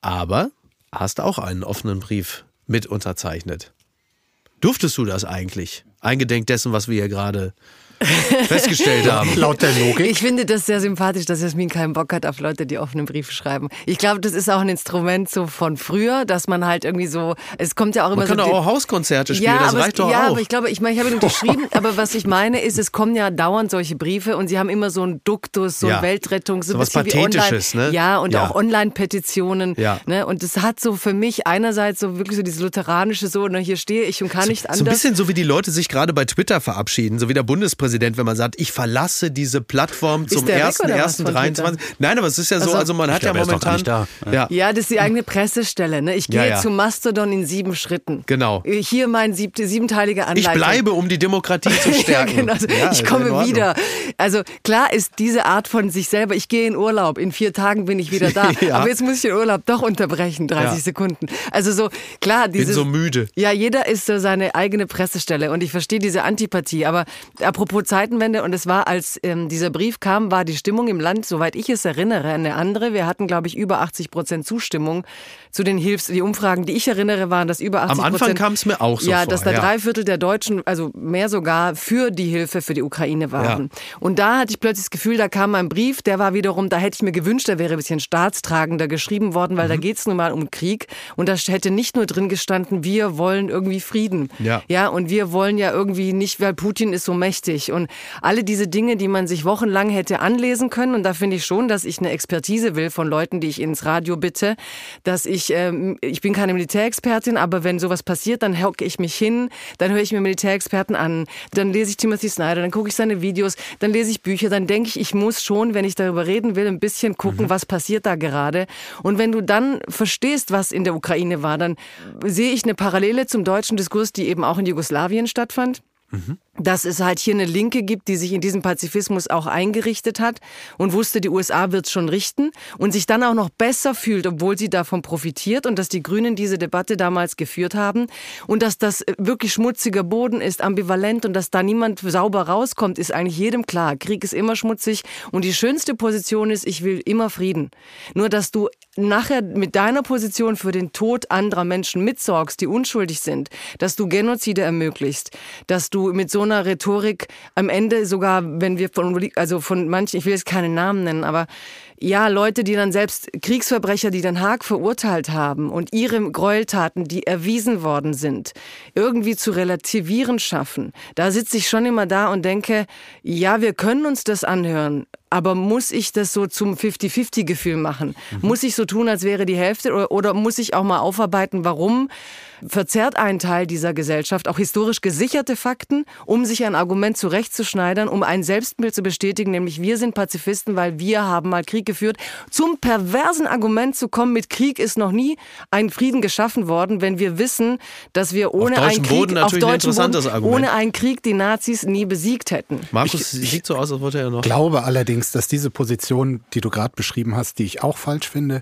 A: aber hast auch einen offenen Brief mit unterzeichnet. Durftest du das eigentlich? Eingedenk dessen, was wir hier gerade festgestellt haben.
C: Laut der Logik. Ich finde das sehr sympathisch, dass Jasmin keinen Bock hat auf Leute, die offene Briefe schreiben. Ich glaube, das ist auch ein Instrument so von früher, dass man halt irgendwie so, es kommt ja auch immer
A: man so. Man kann auch Hauskonzerte spielen, ja, das reicht es, doch
C: ja,
A: auch. Ja,
C: aber ich glaube, ich meine, ich habe ihn unterschrieben, aber was ich meine ist, es kommen ja dauernd solche Briefe und sie haben immer so einen Duktus, so ja. Weltrettung, so,
A: so was Pathetisches,
C: online, ne? Ja, und ja. auch Online-Petitionen. Ja. Ne? Und das hat so für mich einerseits so wirklich so dieses lutheranische so, ne, hier stehe ich und kann
A: so,
C: nicht anders.
A: So ein bisschen so wie die Leute sich gerade bei Twitter verabschieden, so wie der Bundespräsident Präsident, wenn man sagt, ich verlasse diese Plattform zum 1.1.23. Nein, aber es ist ja so, also, also man hat ja momentan.
C: Da. Ja. ja, das ist die eigene Pressestelle. Ne? Ich gehe ja, ja. zu Mastodon in sieben Schritten.
A: Genau.
C: Hier mein sieb siebenteilige Anleitung.
A: Ich bleibe, um die Demokratie zu stärken. genau.
C: ja, ich komme wieder. Also klar ist diese Art von sich selber, ich gehe in Urlaub, in vier Tagen bin ich wieder da. Aber jetzt muss ich den Urlaub doch unterbrechen, 30 Sekunden. Also so, klar, dieses.
A: Bin so müde.
C: Ja, jeder ist so seine eigene Pressestelle und ich verstehe diese Antipathie. Aber apropos apropos Zeitenwende, und es war, als ähm, dieser Brief kam, war die Stimmung im Land, soweit ich es erinnere, eine andere. Wir hatten, glaube ich, über 80 Prozent Zustimmung zu den Hilfs-, die Umfragen, die ich erinnere, waren, dass über 80%
A: Am Anfang kam es mir auch so
C: Ja,
A: vor,
C: dass da ja. drei Viertel der Deutschen, also mehr sogar, für die Hilfe für die Ukraine waren. Ja. Und da hatte ich plötzlich das Gefühl, da kam ein Brief, der war wiederum, da hätte ich mir gewünscht, der wäre ein bisschen staatstragender geschrieben worden, weil mhm. da geht es nun mal um Krieg. Und da hätte nicht nur drin gestanden, wir wollen irgendwie Frieden. Ja. ja, und wir wollen ja irgendwie nicht, weil Putin ist so mächtig nicht. Und alle diese Dinge, die man sich wochenlang hätte anlesen können, und da finde ich schon, dass ich eine Expertise will von Leuten, die ich ins Radio bitte, dass ich, ähm, ich bin keine Militärexpertin, aber wenn sowas passiert, dann hocke ich mich hin, dann höre ich mir Militärexperten an, dann lese ich Timothy Snyder, dann gucke ich seine Videos, dann lese ich Bücher, dann denke ich, ich muss schon, wenn ich darüber reden will, ein bisschen gucken, mhm. was passiert da gerade. Und wenn du dann verstehst, was in der Ukraine war, dann sehe ich eine Parallele zum deutschen Diskurs, die eben auch in Jugoslawien stattfand. Dass es halt hier eine Linke gibt, die sich in diesem Pazifismus auch eingerichtet hat und wusste, die USA wird es schon richten und sich dann auch noch besser fühlt, obwohl sie davon profitiert und dass die Grünen diese Debatte damals geführt haben und dass das wirklich schmutziger Boden ist, ambivalent und dass da niemand sauber rauskommt, ist eigentlich jedem klar. Krieg ist immer schmutzig und die schönste Position ist, ich will immer Frieden. Nur, dass du nachher mit deiner Position für den Tod anderer Menschen mitsorgst, die unschuldig sind, dass du Genozide ermöglichst, dass du mit so einer Rhetorik am Ende sogar, wenn wir von, also von manchen, ich will jetzt keine Namen nennen, aber ja, Leute, die dann selbst Kriegsverbrecher, die Den Haag verurteilt haben und ihre Gräueltaten, die erwiesen worden sind, irgendwie zu relativieren schaffen. Da sitze ich schon immer da und denke, ja, wir können uns das anhören, aber muss ich das so zum 50-50-Gefühl machen? Mhm. Muss ich so tun, als wäre die Hälfte oder, oder muss ich auch mal aufarbeiten, warum verzerrt ein Teil dieser Gesellschaft auch historisch gesicherte Fakten, um sich ein Argument zurechtzuschneidern, um ein Selbstbild zu bestätigen, nämlich wir sind Pazifisten, weil wir haben mal Krieg geführt, zum perversen Argument zu kommen, mit Krieg ist noch nie ein Frieden geschaffen worden, wenn wir wissen, dass wir ohne einen Krieg auf deutschem Boden, ohne einen Krieg die Nazis nie besiegt hätten.
A: Markus ich, sieht so aus, als wollte er noch.
F: Ich glaube allerdings, dass diese Position, die du gerade beschrieben hast, die ich auch falsch finde,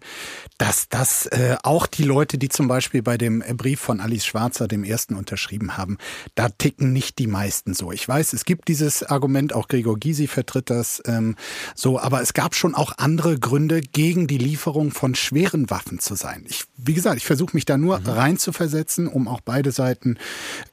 F: dass das äh, auch die Leute, die zum Beispiel bei dem Brief von Alice Schwarzer, dem ersten, unterschrieben haben, da ticken nicht die meisten so. Ich weiß, es gibt dieses Argument, auch Gregor Gysi vertritt das ähm, so, aber es gab schon auch andere Gründe, gegen die Lieferung von schweren Waffen zu sein. Ich, wie gesagt, ich versuche mich da nur mhm. rein zu versetzen, um auch beide Seiten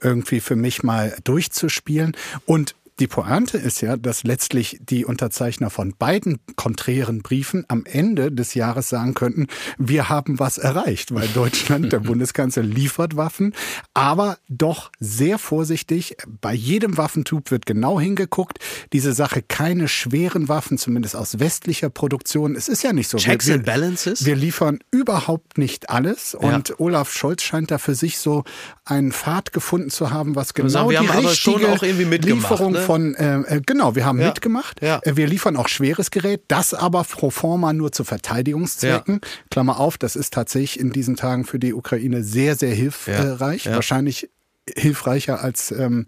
F: irgendwie für mich mal durchzuspielen. Und die Pointe ist ja, dass letztlich die Unterzeichner von beiden konträren Briefen am Ende des Jahres sagen könnten, wir haben was erreicht, weil Deutschland, der Bundeskanzler, liefert Waffen, aber doch sehr vorsichtig. Bei jedem Waffentub wird genau hingeguckt. Diese Sache keine schweren Waffen, zumindest aus westlicher Produktion. Es ist ja nicht so.
A: Checks wir, and Balances?
F: Wir liefern überhaupt nicht alles und ja. Olaf Scholz scheint da für sich so einen Pfad gefunden zu haben, was genau sagen,
A: wir
F: die
A: haben richtige aber schon auch irgendwie
F: Lieferung ne? Von, äh, äh, genau, wir haben ja. mitgemacht. Ja. Äh, wir liefern auch schweres Gerät, das aber pro forma nur zu Verteidigungszwecken. Ja. Klammer auf, das ist tatsächlich in diesen Tagen für die Ukraine sehr, sehr hilfreich. Wahrscheinlich hilfreicher als ähm,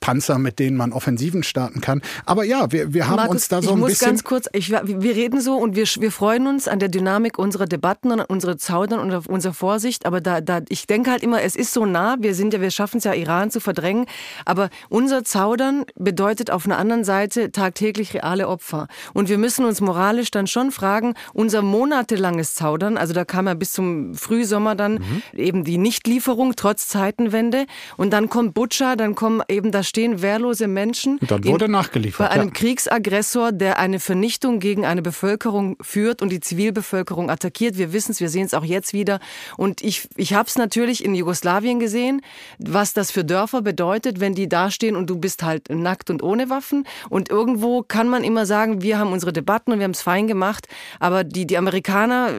F: Panzer, mit denen man Offensiven starten kann. Aber ja, wir, wir haben Markus, uns da so ein bisschen... Ich muss
C: ganz kurz, ich, wir reden so und wir, wir freuen uns an der Dynamik unserer Debatten und an unsere Zaudern und auf unsere Vorsicht, aber da, da, ich denke halt immer, es ist so nah, wir sind ja, wir schaffen es ja, Iran zu verdrängen, aber unser Zaudern bedeutet auf einer anderen Seite tagtäglich reale Opfer. Und wir müssen uns moralisch dann schon fragen, unser monatelanges Zaudern, also da kam ja bis zum Frühsommer dann mhm. eben die Nichtlieferung trotz Zeitenwende, und dann kommt Butcher, dann kommen eben, da stehen wehrlose Menschen.
F: Und dann wurde in, nachgeliefert.
C: Bei einem ja. Kriegsaggressor, der eine Vernichtung gegen eine Bevölkerung führt und die Zivilbevölkerung attackiert. Wir wissen es, wir sehen es auch jetzt wieder. Und ich, ich habe es natürlich in Jugoslawien gesehen, was das für Dörfer bedeutet, wenn die dastehen und du bist halt nackt und ohne Waffen. Und irgendwo kann man immer sagen, wir haben unsere Debatten und wir haben es fein gemacht. Aber die, die Amerikaner,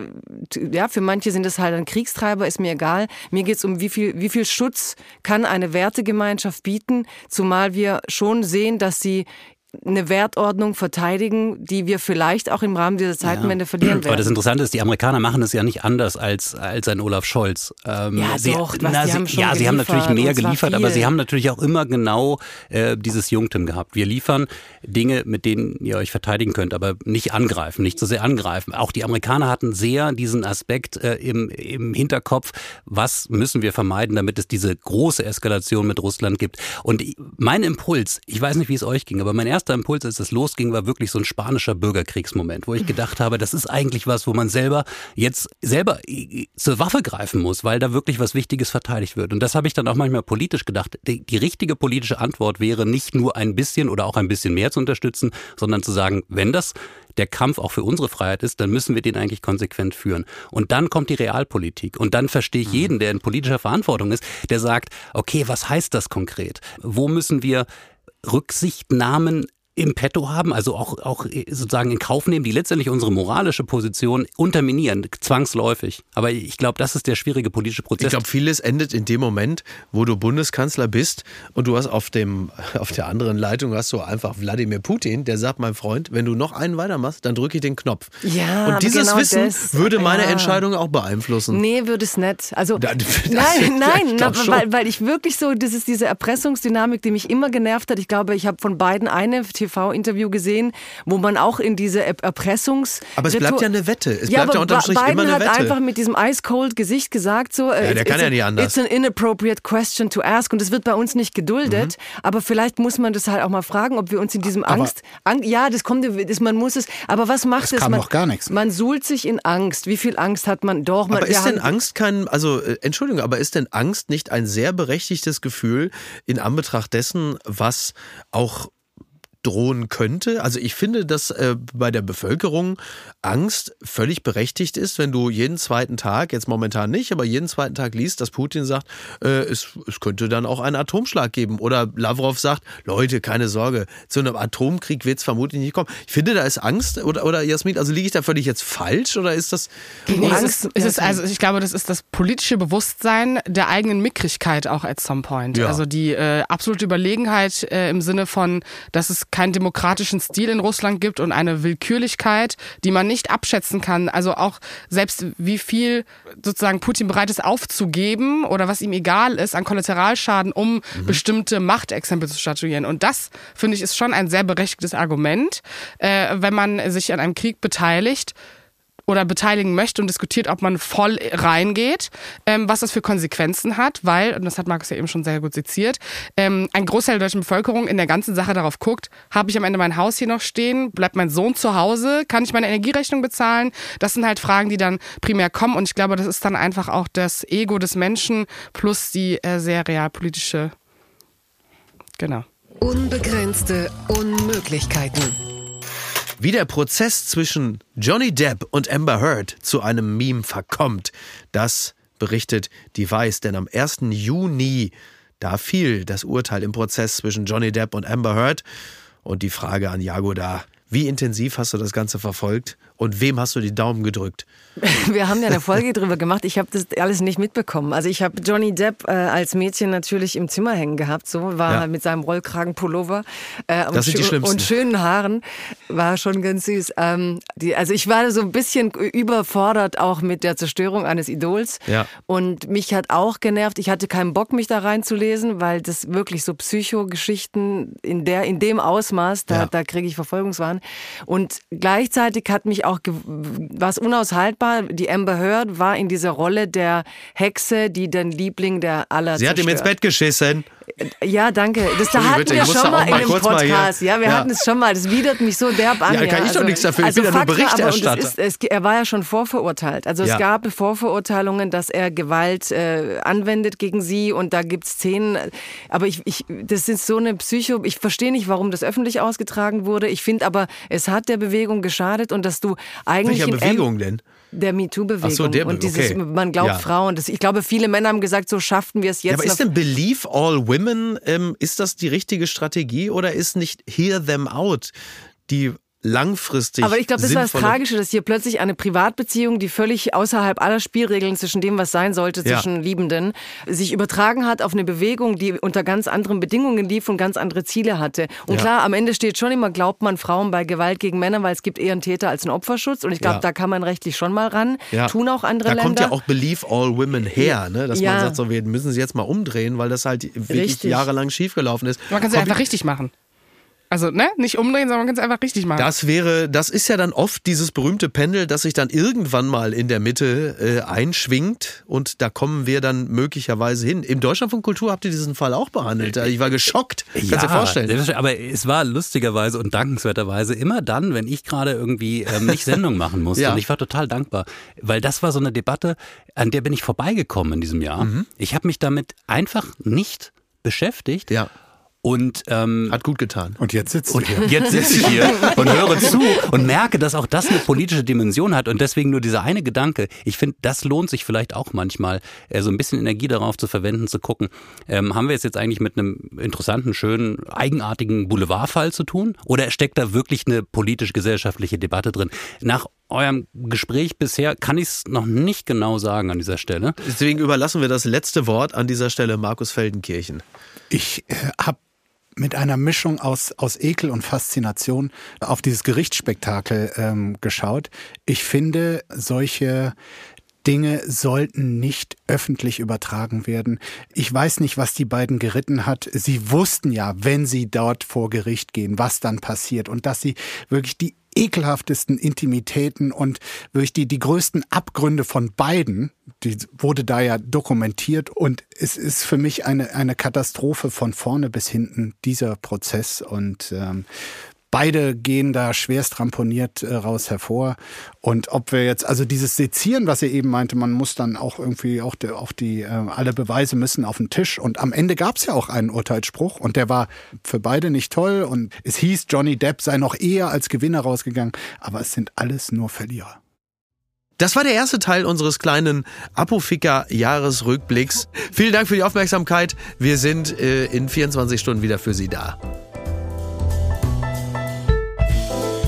C: ja, für manche sind das halt ein Kriegstreiber, ist mir egal. Mir geht es um, wie viel, wie viel Schutz kann kann eine Wertegemeinschaft bieten, zumal wir schon sehen, dass sie eine Wertordnung verteidigen, die wir vielleicht auch im Rahmen dieser Zeitenwende ja. verlieren werden.
D: Aber das Interessante ist, die Amerikaner machen es ja nicht anders als, als ein Olaf Scholz.
C: Ähm, ja, sie, doch,
D: was, na, sie, haben ja, sie haben natürlich mehr geliefert, aber sie haben natürlich auch immer genau äh, dieses Jungtim gehabt. Wir liefern Dinge, mit denen ihr euch verteidigen könnt, aber nicht angreifen, nicht so sehr angreifen. Auch die Amerikaner hatten sehr diesen Aspekt äh, im, im Hinterkopf, was müssen wir vermeiden, damit es diese große Eskalation mit Russland gibt. Und mein Impuls, ich weiß nicht, wie es euch ging, aber mein erster erster Impuls, als es losging, war wirklich so ein spanischer Bürgerkriegsmoment, wo ich gedacht habe, das ist eigentlich was, wo man selber jetzt selber zur Waffe greifen muss, weil da wirklich was Wichtiges verteidigt wird. Und das habe ich dann auch manchmal politisch gedacht. Die, die richtige politische Antwort wäre nicht nur ein bisschen oder auch ein bisschen mehr zu unterstützen, sondern zu sagen, wenn das der Kampf auch für unsere Freiheit ist, dann müssen wir den eigentlich konsequent führen. Und dann kommt die Realpolitik. Und dann verstehe ich mhm. jeden, der in politischer Verantwortung ist, der sagt, okay, was heißt das konkret? Wo müssen wir Rücksichtnahmen im Petto haben, also auch, auch sozusagen in Kauf nehmen, die letztendlich unsere moralische Position unterminieren, zwangsläufig. Aber ich glaube, das ist der schwierige politische Prozess.
A: Ich glaube, vieles endet in dem Moment, wo du Bundeskanzler bist und du hast auf dem auf der anderen Leitung hast du einfach Wladimir Putin, der sagt, mein Freund, wenn du noch einen weitermachst, dann drücke ich den Knopf.
C: Ja,
A: und dieses
C: genau
A: Wissen
C: das,
A: würde meine
C: ja.
A: Entscheidung auch beeinflussen.
C: Nee, würde es nicht. Also
A: Da- das-
C: nein, nein,
A: ich
C: na, weil, weil ich wirklich so, das ist diese Erpressungsdynamik, die mich immer genervt hat. Ich glaube, ich habe von beiden eine TV-Interview gesehen, wo man auch in diese Er- Erpressungs...
A: Aber es bleibt ja eine Wette. Es
C: ja,
A: bleibt
C: aber
A: ja unterm Strich
C: Biden
A: immer eine
C: hat
A: Wette.
C: einfach mit diesem ice-cold Gesicht gesagt so, äh,
A: Ja, der
C: it's-
A: kann ja nicht anders.
C: It's an inappropriate question to ask und das wird bei uns nicht geduldet.
A: Mhm.
C: Aber vielleicht muss man das halt auch mal fragen, ob wir uns in diesem Angst... Ang, ja, das kommt, das, man muss es... Aber was macht
F: Es
C: es? man,
F: noch gar nichts.
C: Man suhlt sich in Angst. Wie viel Angst hat man? Doch, man,
A: Aber ist denn Angst kein, also äh, Entschuldigung, aber ist denn Angst nicht ein sehr berechtigtes Gefühl in Anbetracht dessen, was auch drohen könnte? Also ich finde, dass äh, bei der Bevölkerung Angst völlig berechtigt ist, wenn du jeden zweiten Tag, jetzt momentan nicht, aber jeden zweiten Tag liest, dass Putin sagt, äh, es, es könnte dann auch einen Atomschlag geben. Oder Lavrov sagt, Leute, keine Sorge, zu einem Atomkrieg wird es vermutlich nicht kommen. Ich finde, da ist Angst, oder, oder Jasmin, also liege ich da völlig jetzt falsch oder ist das...
E: Nee,
C: Angst-
E: ist, es ist, also ich glaube, das ist das politische Bewusstsein der eigenen Mickrigkeit auch at some point.
A: Ja.
E: Also die äh, absolute Überlegenheit äh, im Sinne von, dass es keinen demokratischen Stil in Russland gibt und eine Willkürlichkeit, die man nicht abschätzen kann. Also auch selbst wie viel sozusagen Putin bereit ist aufzugeben oder was ihm egal ist an Kollateralschaden, um bestimmte Machtexempel zu statuieren. Und das, finde ich, ist schon ein sehr berechtigtes Argument, äh, wenn man sich an einem Krieg beteiligt oder beteiligen möchte und diskutiert, ob man voll reingeht, ähm, was das für Konsequenzen hat, weil, und das hat Markus ja eben schon sehr gut seziert, ähm, ein Großteil der deutschen Bevölkerung in der ganzen Sache darauf guckt, habe ich am Ende mein Haus hier noch stehen, bleibt mein Sohn zu Hause, kann ich meine Energierechnung bezahlen? Das sind halt Fragen, die dann primär kommen und ich glaube, das ist dann einfach auch das Ego des Menschen plus die äh, sehr realpolitische, genau.
B: Unbegrenzte Unmöglichkeiten.
A: Wie der Prozess zwischen Johnny Depp und Amber Heard zu einem Meme verkommt, das berichtet die Weiß, denn am 1. Juni, da fiel das Urteil im Prozess zwischen Johnny Depp und Amber Heard. Und die Frage an Jago da, wie intensiv hast du das Ganze verfolgt und wem hast du die Daumen gedrückt?
C: Wir haben ja eine Folge drüber gemacht. Ich habe das alles nicht mitbekommen. Also ich habe Johnny Depp äh, als Mädchen natürlich im Zimmer hängen gehabt. So war
A: Ja.
C: halt mit seinem Rollkragenpullover äh, und,
A: schlimmsten.
C: und schönen Haaren. War schon ganz süß. Ähm, die, also ich war so ein bisschen überfordert auch mit der Zerstörung eines Idols.
A: Ja.
C: Und mich hat auch genervt. Ich hatte keinen Bock, mich da reinzulesen, weil das wirklich so Psychogeschichten in der in dem Ausmaß, da,
A: Ja.
C: da kriege ich Verfolgungswahn. Und gleichzeitig hat mich auch war es unaushaltbar. Die Amber Heard war in dieser Rolle der Hexe, die den Liebling der aller
A: Sie hat ihm ins
C: zerstört.
A: Bett geschissen.
C: Ja, danke. Das da hatten wir schon mal in dem
A: mal
C: Podcast. ja, wir
A: Ja.
C: hatten es schon mal. Das widert mich so derb an.
A: Ja, kann ich doch nichts dafür. Ich bin ja nur Berichterstatter.
C: ist, es, er war ja schon vorverurteilt. Also
A: Ja.
C: es gab Vorverurteilungen, dass er Gewalt äh, anwendet gegen sie und da gibt es Szenen. Aber ich, ich, das ist so eine Psycho. Ich verstehe nicht, warum das öffentlich ausgetragen wurde. Ich finde aber, es hat der Bewegung geschadet und dass du eigentlich
A: Welcher Bewegung denn?
C: Der MeToo-Bewegung
A: so, der
C: und dieses,
A: okay.
C: man glaubt
A: Ja.
C: Frauen. Das, ich glaube, viele Männer haben gesagt, so schafften wir es jetzt.
A: Ja, aber ist denn Believe All Women, ähm, ist das die richtige Strategie oder ist nicht Hear Them Out die langfristig
C: Aber ich glaube, das war das Tragische, dass hier plötzlich eine Privatbeziehung, die völlig außerhalb aller Spielregeln zwischen dem, was sein sollte,
A: Ja.
C: zwischen Liebenden, sich übertragen hat auf eine Bewegung, die unter ganz anderen Bedingungen lief und ganz andere Ziele hatte. Und
A: Ja.
C: klar, am Ende steht schon immer, glaubt man Frauen bei Gewalt gegen Männer, weil es gibt eher einen Täter als einen Opferschutz. Und ich glaube,
A: Ja.
C: da kann man rechtlich schon mal ran.
A: Ja.
C: Tun auch andere
A: Da
C: Länder.
A: kommt ja auch Believe All Women her, ne? dass
C: Ja.
A: man sagt, so, wir müssen sie jetzt mal umdrehen, weil das halt wirklich
C: Richtig.
A: jahrelang schiefgelaufen ist.
E: Man kann es
A: Komm,
E: einfach richtig machen. Also, ne? Nicht umdrehen, sondern man kann es einfach richtig machen.
A: Das wäre, das ist ja dann oft dieses berühmte Pendel, das sich dann irgendwann mal in der Mitte äh, einschwingt und da kommen wir dann möglicherweise hin. Im Deutschlandfunk Kultur habt ihr diesen Fall auch behandelt. Ich war geschockt. Kannst du dir vorstellen?
D: aber es war lustigerweise und dankenswerterweise immer dann, wenn ich gerade irgendwie ähm, nicht Sendung machen musste.
A: Ja.
D: Und ich war total dankbar, weil das war so eine Debatte, an der bin ich vorbeigekommen in diesem Jahr.
A: Mhm.
D: Ich habe mich damit einfach nicht beschäftigt.
A: Ja.
D: Und ähm,
A: hat gut getan.
F: Und jetzt sitzt
D: und
F: du hier.
D: jetzt sitze ich hier und höre zu und merke, dass auch das eine politische Dimension hat und deswegen nur dieser eine Gedanke. Ich finde, das lohnt sich vielleicht auch manchmal, äh, so ein bisschen Energie darauf zu verwenden, zu gucken, ähm, haben wir es jetzt eigentlich mit einem interessanten, schönen, eigenartigen Boulevardfall zu tun oder steckt da wirklich eine politisch-gesellschaftliche Debatte drin? Nach eurem Gespräch bisher kann ich es noch nicht genau sagen an dieser Stelle.
A: Deswegen überlassen wir das letzte Wort an dieser Stelle Markus Feldenkirchen.
F: Ich äh, habe mit einer Mischung aus, aus Ekel und Faszination auf dieses Gerichtsspektakel ähm, geschaut. Ich finde, solche Dinge sollten nicht öffentlich übertragen werden. Ich weiß nicht, was die beiden geritten hat. Sie wussten ja, wenn sie dort vor Gericht gehen, was dann passiert und dass sie wirklich die ekelhaftesten Intimitäten und wirklich die, die größten Abgründe von beiden, die wurde da ja dokumentiert und es ist für mich eine, eine Katastrophe von vorne bis hinten, dieser Prozess und ähm, Beide gehen da schwerst ramponiert äh, raus hervor. Und ob wir jetzt, also dieses Sezieren, was ihr eben meinte, man muss dann auch irgendwie auch, die, auch die, äh, alle Beweise müssen auf den Tisch. Und am Ende gab es ja auch einen Urteilsspruch und der war für beide nicht toll. Und es hieß, Johnny Depp sei noch eher als Gewinner rausgegangen. Aber es sind alles nur Verlierer.
A: Das war der erste Teil unseres kleinen Apoficker-Jahresrückblicks. Vielen Dank für die Aufmerksamkeit. Wir sind äh, in 24 Stunden wieder für Sie da.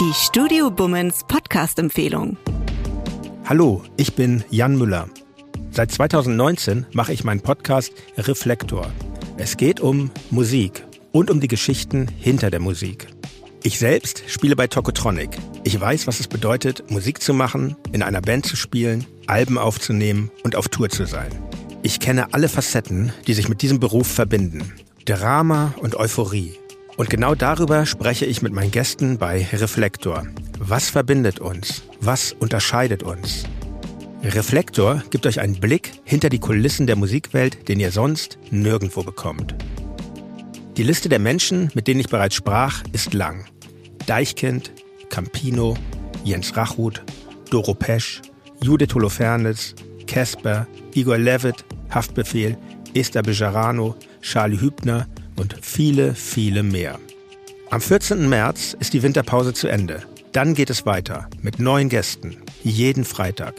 G: Die Studio Bummens Podcast-Empfehlung.
H: Hallo, ich bin Jan Müller. Seit 2019 mache ich meinen Podcast Reflektor. Es geht um Musik und um die Geschichten hinter der Musik. Ich selbst spiele bei Tokotronic. Ich weiß, was es bedeutet, Musik zu machen, in einer Band zu spielen, Alben aufzunehmen und auf Tour zu sein. Ich kenne alle Facetten, die sich mit diesem Beruf verbinden. Drama und Euphorie, und genau darüber spreche ich mit meinen Gästen bei Reflektor. Was verbindet uns? Was unterscheidet uns? Reflektor gibt euch einen Blick hinter die Kulissen der Musikwelt, den ihr sonst nirgendwo bekommt. Die Liste der Menschen, mit denen ich bereits sprach, ist lang. Deichkind, Campino, Jens Rachut, Doro Pesch, Judith Holofernes, Casper, Igor Levitt, Haftbefehl, Esther Bejarano, Charlie Hübner, und viele, viele mehr. Am 14. März ist die Winterpause zu Ende. Dann geht es weiter mit neuen Gästen, jeden Freitag.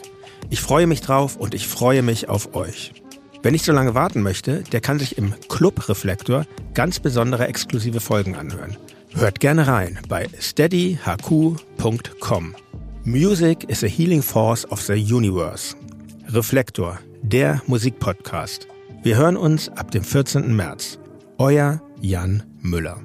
H: Ich freue mich drauf und ich freue mich auf euch. Wer nicht so lange warten möchte, der kann sich im Club Reflektor ganz besondere exklusive Folgen anhören. Hört gerne rein bei steadyhq.com. Music is a healing force of the universe. Reflektor, der Musikpodcast. Wir hören uns ab dem 14. März. Euer Jan Müller.